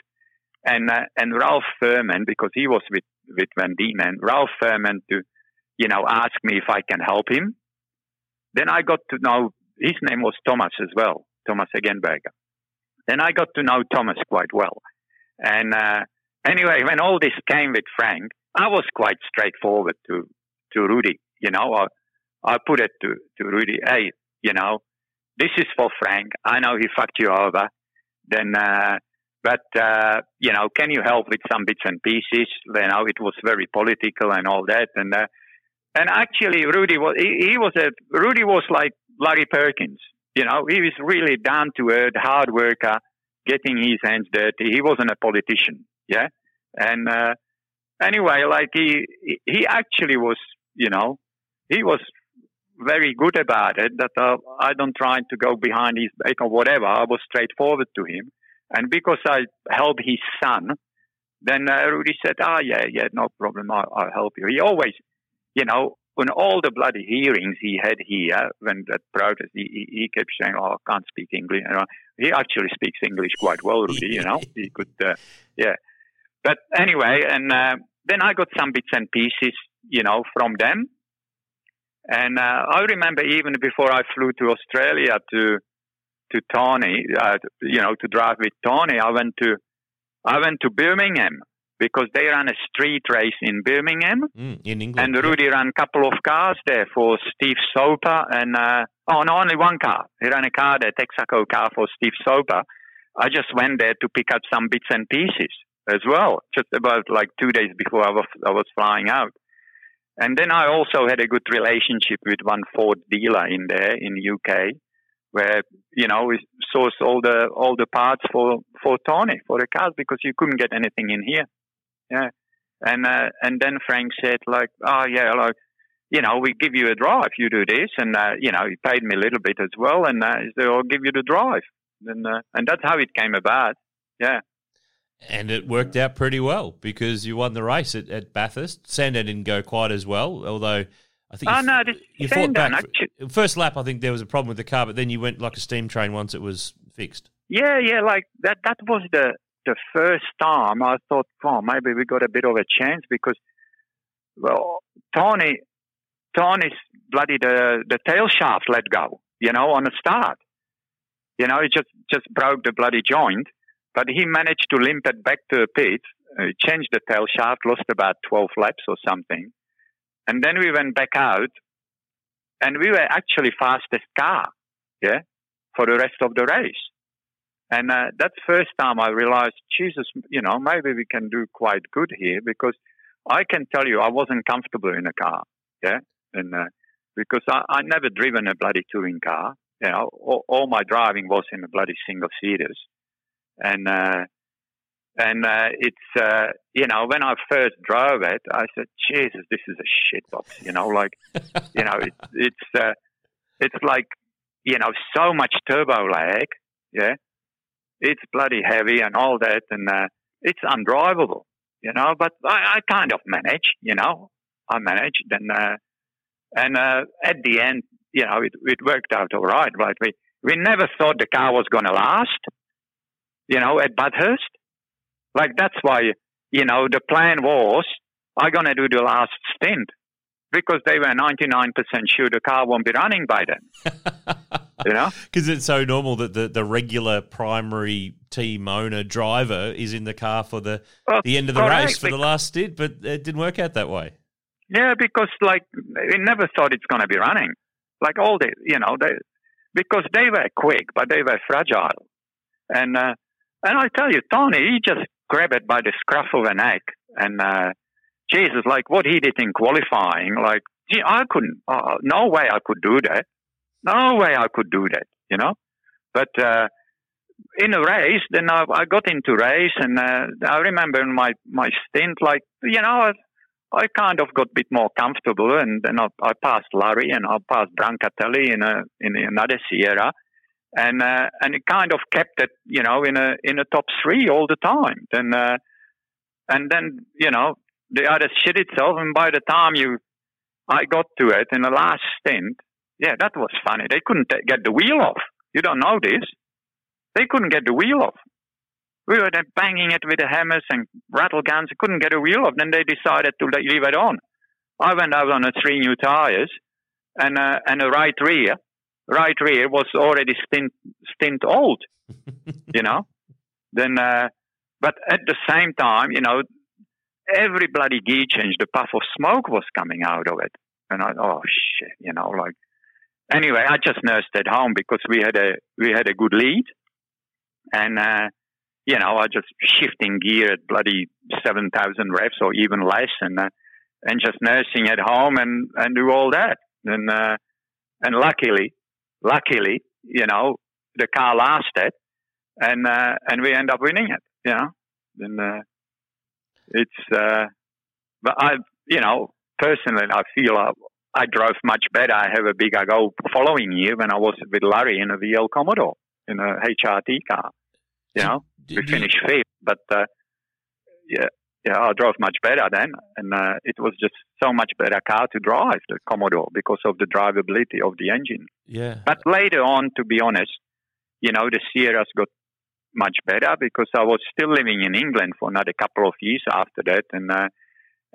S2: and uh, and Ralph Firman because he was with with Van Diemen. Ralph Firman to you know ask me if I can help him. Then I got to know his name was Thomas as well, Thomas Eggenberger. Then I got to know Thomas quite well, and uh, anyway, when all this came with Frank, I was quite straightforward to to Rudy. You know, I I put it to to Rudy, hey, you know, this is for Frank. I know he fucked you over. Then. Uh, but uh, you know, can you help with some bits and pieces? You know, it was very political and all that, and uh, and actually, Rudy was he, he was a Rudy was like Larry Perkins. You know, he was really down to earth, hard worker, getting his hands dirty. He wasn't a politician, yeah. And uh, anyway, like he he actually was, you know, he was very good about it. That uh, I don't try to go behind his back or whatever. I was straightforward to him. And because I helped his son, then uh, Rudy said, "Ah, yeah, yeah, no problem. I'll, I'll help you." He always, you know, on all the bloody hearings he had here when that protest, he, he, kept saying, "Oh, I can't speak English." You know, he actually speaks English quite well, Rudy. You know, he could, uh, yeah. But anyway, and uh, then I got some bits and pieces, you know, from them. And uh, I remember even before I flew to Australia to to Tony, uh, you know, to drive with Tony, I went to I went to Birmingham because they ran a street race in Birmingham,
S3: Mm, in England.
S2: and Rudy ran a couple of cars there for Steve Soper, and uh, oh no, only one car. He ran a car there, Texaco car for Steve Soper. I just went there to pick up some bits and pieces as well, just about like two days before I was I was flying out. And then I also had a good relationship with one Ford dealer in there in UK, where you know we source all the all the parts for for Tony for the cars because you couldn't get anything in here. Yeah, and uh, and then Frank said like, oh yeah, like you know, we give you a drive. You do this, and uh, you know, he paid me a little bit as well, and uh, he said, "I'll give you the drive," and uh, and that's how it came about. Yeah.
S3: And it worked out pretty well because you won the race at, at Bathurst. Sandown didn't go quite as well, although I think.
S2: Oh
S3: you,
S2: no,
S3: you fought back.
S2: actually-
S3: First lap, I think there was a problem with the car, but then you went like a steam train once it was fixed.
S2: Yeah, yeah, like that. That was the the first time I thought, oh, maybe we got a bit of a chance because, well, Tony, Tony's bloody the the tail shaft let go, you know, on the start. You know, he just just broke the bloody joint, but he managed to limp it back to the pit, uh, changed the tail shaft, lost about twelve laps or something, and then we went back out, and we were actually fastest car, yeah, for the rest of the race. And uh, that's first time I realized, Jesus, you know, maybe we can do quite good here because I can tell you I wasn't comfortable in a car, yeah, and uh, because I, I never driven a bloody touring car, you know, all, all my driving was in the bloody single seaters, and uh, and uh, it's uh, you know when I first drove it, I said, Jesus, this is a shit box, you know, like you know, it, it's uh, it's like you know so much turbo lag, yeah it's bloody heavy and all that, and uh, it's undrivable, you know. But I, I kind of managed, you know. I managed, and uh, and uh, at the end, you know, it, it worked out all right. But we we never thought the car was going to last, you know, at Bathurst. Like that's why, you know, the plan was I'm going to do the last stint because they were 99% sure the car won't be running by then. you know?
S3: Because it's so normal that the, the regular primary team owner driver is in the car for the,
S2: Well,
S3: the end of the
S2: correct,
S3: race for the last stint, but it didn't work out that way.
S2: Yeah, because like we never thought it's going to be running. Like all the, you know, they because they were quick, but they were fragile. And uh, and I tell you, Tony, he just grabbed it by the scruff of a neck, and uh, Jesus, like what he did in qualifying, like gee, I couldn't, uh, no way I could do that, no way I could do that, you know. But uh, in a race, then I, I got into race, and uh, I remember in my my stint, like you know. I, I kind of got a bit more comfortable, and then I, I passed Larry and I passed Brancatelli in a in another Sierra, and uh, and it kind of kept it, you know, in a in a top three all the time. Then uh, and then you know the other shit itself, and by the time you I got to it in the last stint, yeah, that was funny. They couldn't ta- get the wheel off. You don't know this. They couldn't get the wheel off. We were then banging it with the hammers and rattle guns. Couldn't get a wheel off. Then they decided to leave it on. I went out on the three new tires, and uh, and the right rear, right rear was already stint stint old. you know. Then, uh, but at the same time, you know, every bloody gear change, the puff of smoke was coming out of it, and I oh shit, you know, like. Anyway, I just nursed it home because we had a we had a good lead, and uh, you know, I just shifting gear at bloody seven thousand reps or even less, and uh, and just nursing at home and and do all that, and uh, and luckily, luckily, you know, the car lasted, and uh, and we end up winning it, you know, and uh, it's uh, but I, you know, personally, I feel I, I drove much better. I have a bigger goal following year when I was with Larry in a VL Commodore in a HRT car. You know, we
S3: Did you-
S2: finished fifth, but uh, yeah, yeah, I drove much better then, and uh, it was just so much better car to drive the Commodore because of the drivability of the engine.
S3: Yeah.
S2: But later on, to be honest, you know, the Sierras got much better because I was still living in England for another couple of years after that, and uh,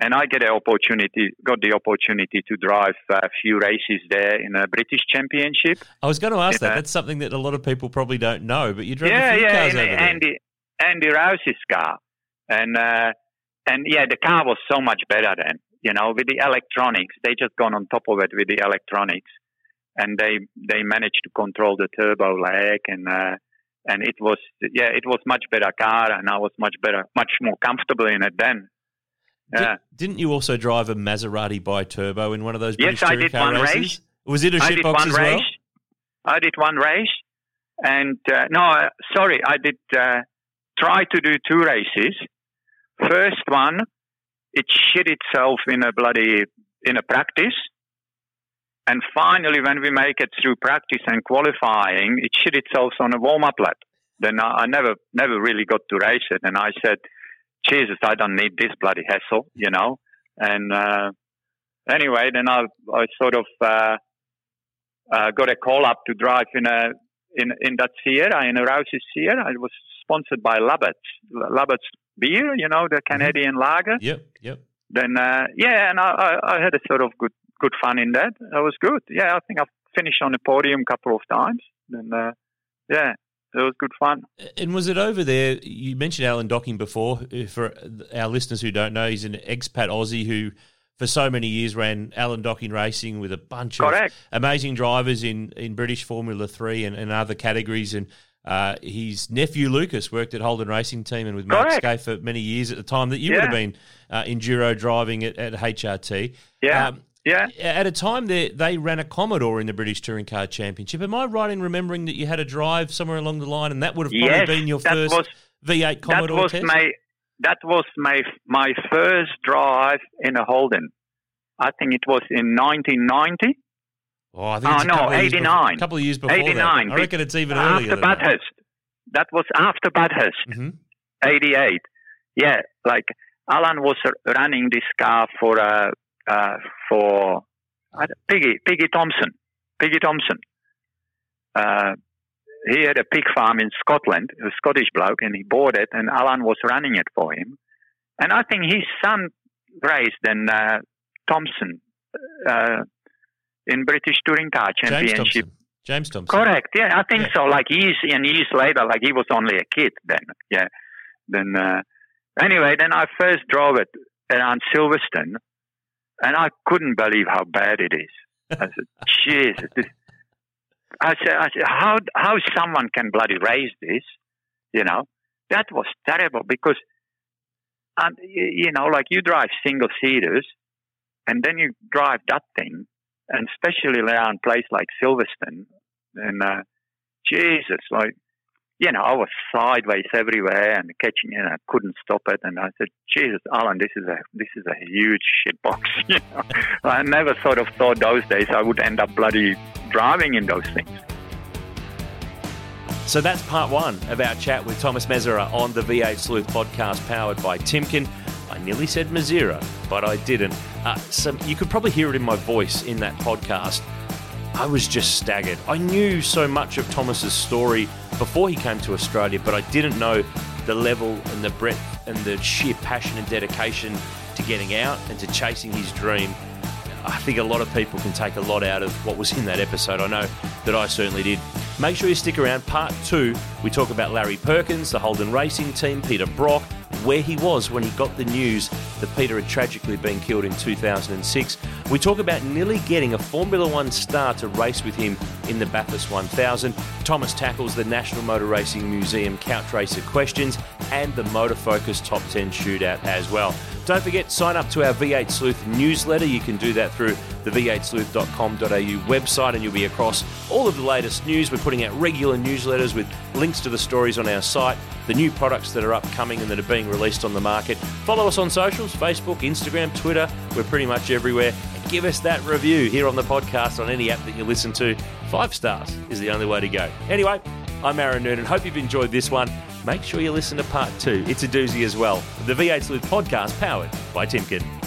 S2: and I get opportunity, got the opportunity to drive a few races there in a British Championship.
S3: I was going to ask that.
S2: Yeah.
S3: That's something that a lot of people probably don't know, but you drove
S2: yeah,
S3: a few
S2: yeah,
S3: cars
S2: and
S3: over there.
S2: Andy Andy Rouse's car, and uh, and yeah, the car was so much better then. You know, with the electronics, they just gone on top of it with the electronics, and they they managed to control the turbo lag and. Uh, and it was, yeah, it was much better car, and I was much better, much more comfortable in it then. Yeah,
S3: Didn't you also drive a Maserati bi-turbo in one of those British
S2: Yes,
S3: I
S2: did
S3: car
S2: one
S3: races?
S2: race.
S3: Was it a
S2: I did
S3: shitbox
S2: one
S3: as well?
S2: race. I did one race, and uh, no, uh, sorry, I did uh, try to do two races. First one, it shit itself in a bloody in a practice. And finally, when we make it through practice and qualifying, it shit itself on a warm-up lap. Then I, I never, never really got to race it. And I said, Jesus, I don't need this bloody hassle, you know. And uh, anyway, then I, I sort of uh, uh, got a call up to drive in a in in that Sierra in a Rouse's Sierra. It was sponsored by Labatt, Labatt beer, you know, the
S1: Mm-hmm.
S2: Canadian lager.
S1: Yep, yep.
S2: Then uh, yeah, and I, I, I had a sort of good good fun in that. That was good. Yeah, I think I finished on the podium a couple of times. Then uh, yeah, it was good fun.
S1: And was it over there? You mentioned Alan Docking before. Uh, For our listeners who don't know, he's an expat Aussie who, for so many years, ran Alan Docking Racing with a bunch
S2: Correct.
S1: of amazing drivers in, in British Formula Three and, and other categories. And uh, his nephew Lucas worked at Holden Racing Team and with Mark. Skaife for many years at the time that you would have been uh, enduro driving at, at HRT.
S2: Yeah,
S1: Um,
S2: yeah.
S1: at a time they they ran a Commodore in the British Touring Car Championship. Am I right in remembering that you had a drive somewhere along the line, and that would have probably
S2: Yes,
S1: been your first
S2: was-
S1: V8 Commodore
S2: that was
S1: test?
S2: my that was my my first drive in a Holden. I think it was in 1990
S1: oh, I think
S2: Oh,
S1: it's a
S2: no,
S1: couple of years before-
S2: 89.
S1: couple of years before
S2: 89.
S1: that. I reckon it's even earlier
S2: after
S1: than that.
S2: Bathurst. That was after Bathurst,
S1: hmm
S2: 88. Yeah, like Alan was running this car for uh, uh, for Piggy Piggy Thompson. Piggy Thompson. Uh, he had a pig farm in Scotland, a Scottish bloke, and he bought it, and Alan was running it for him. And I think his son raced in uh, Thompson uh, in British Touring Car Championship. James.
S1: Thompson. James Thompson.
S2: Correct. Yeah, I think
S1: Yeah.
S2: so. Like years and years later, like he was only a kid then. Yeah. Then uh, anyway, then I first drove it around Silverstone, and I couldn't believe how bad it is. I said, "Jesus." This, I said, "I said, how how someone can bloody raise this?" You know, that was terrible because, um, you, you know, like you drive single seaters, and then you drive that thing, and especially around a place like Silverstone, and uh, Jesus, like you know, I was sideways everywhere and catching it. And I couldn't stop it, and I said, "Jesus, Alan, this is a this is a huge shit box." You know, I never sort of thought those days I would end up bloody driving in those things.
S1: So that's part one of our chat with Tomas Mezera on the V8 Sleuth podcast powered by Timken. I nearly said Mazira, but I didn't. Uh, you could probably hear it in my voice in that podcast. I was just staggered. I knew so much of Tomas's story before he came to Australia, but I didn't know the level and the breadth and the sheer passion and dedication to getting out and to chasing his dream. I think a lot of people can take a lot out of what was in that episode. I know that I certainly did. Make sure you stick around. Part two, we talk about Larry Perkins, the Holden Racing team, Peter Brock, where he was when he got the news that Peter had tragically been killed in 2006. We talk about nearly getting a Formula One star to race with him in the Bathurst 1000. Tomas tackles the National Motor Racing Museum couch racer questions and the Motor Focus Top 10 shootout as well. Don't forget, sign up to our V8 Sleuth newsletter. You can do that through the v8sleuth.com.au website and you'll be across all of the latest news. We're putting out regular newsletters with links to the stories on our site, the new products that are upcoming and that are being released on the market. Follow us on socials Facebook, Instagram, Twitter. We're pretty much everywhere. And give us that review here on the podcast on any app that you listen to. Five stars is the only way to go. Anyway, I'm Aaron Noonan. Hope you've enjoyed this one. Make sure you listen to part two. It's a doozy as well. The V8 Sleuth podcast powered by Timken.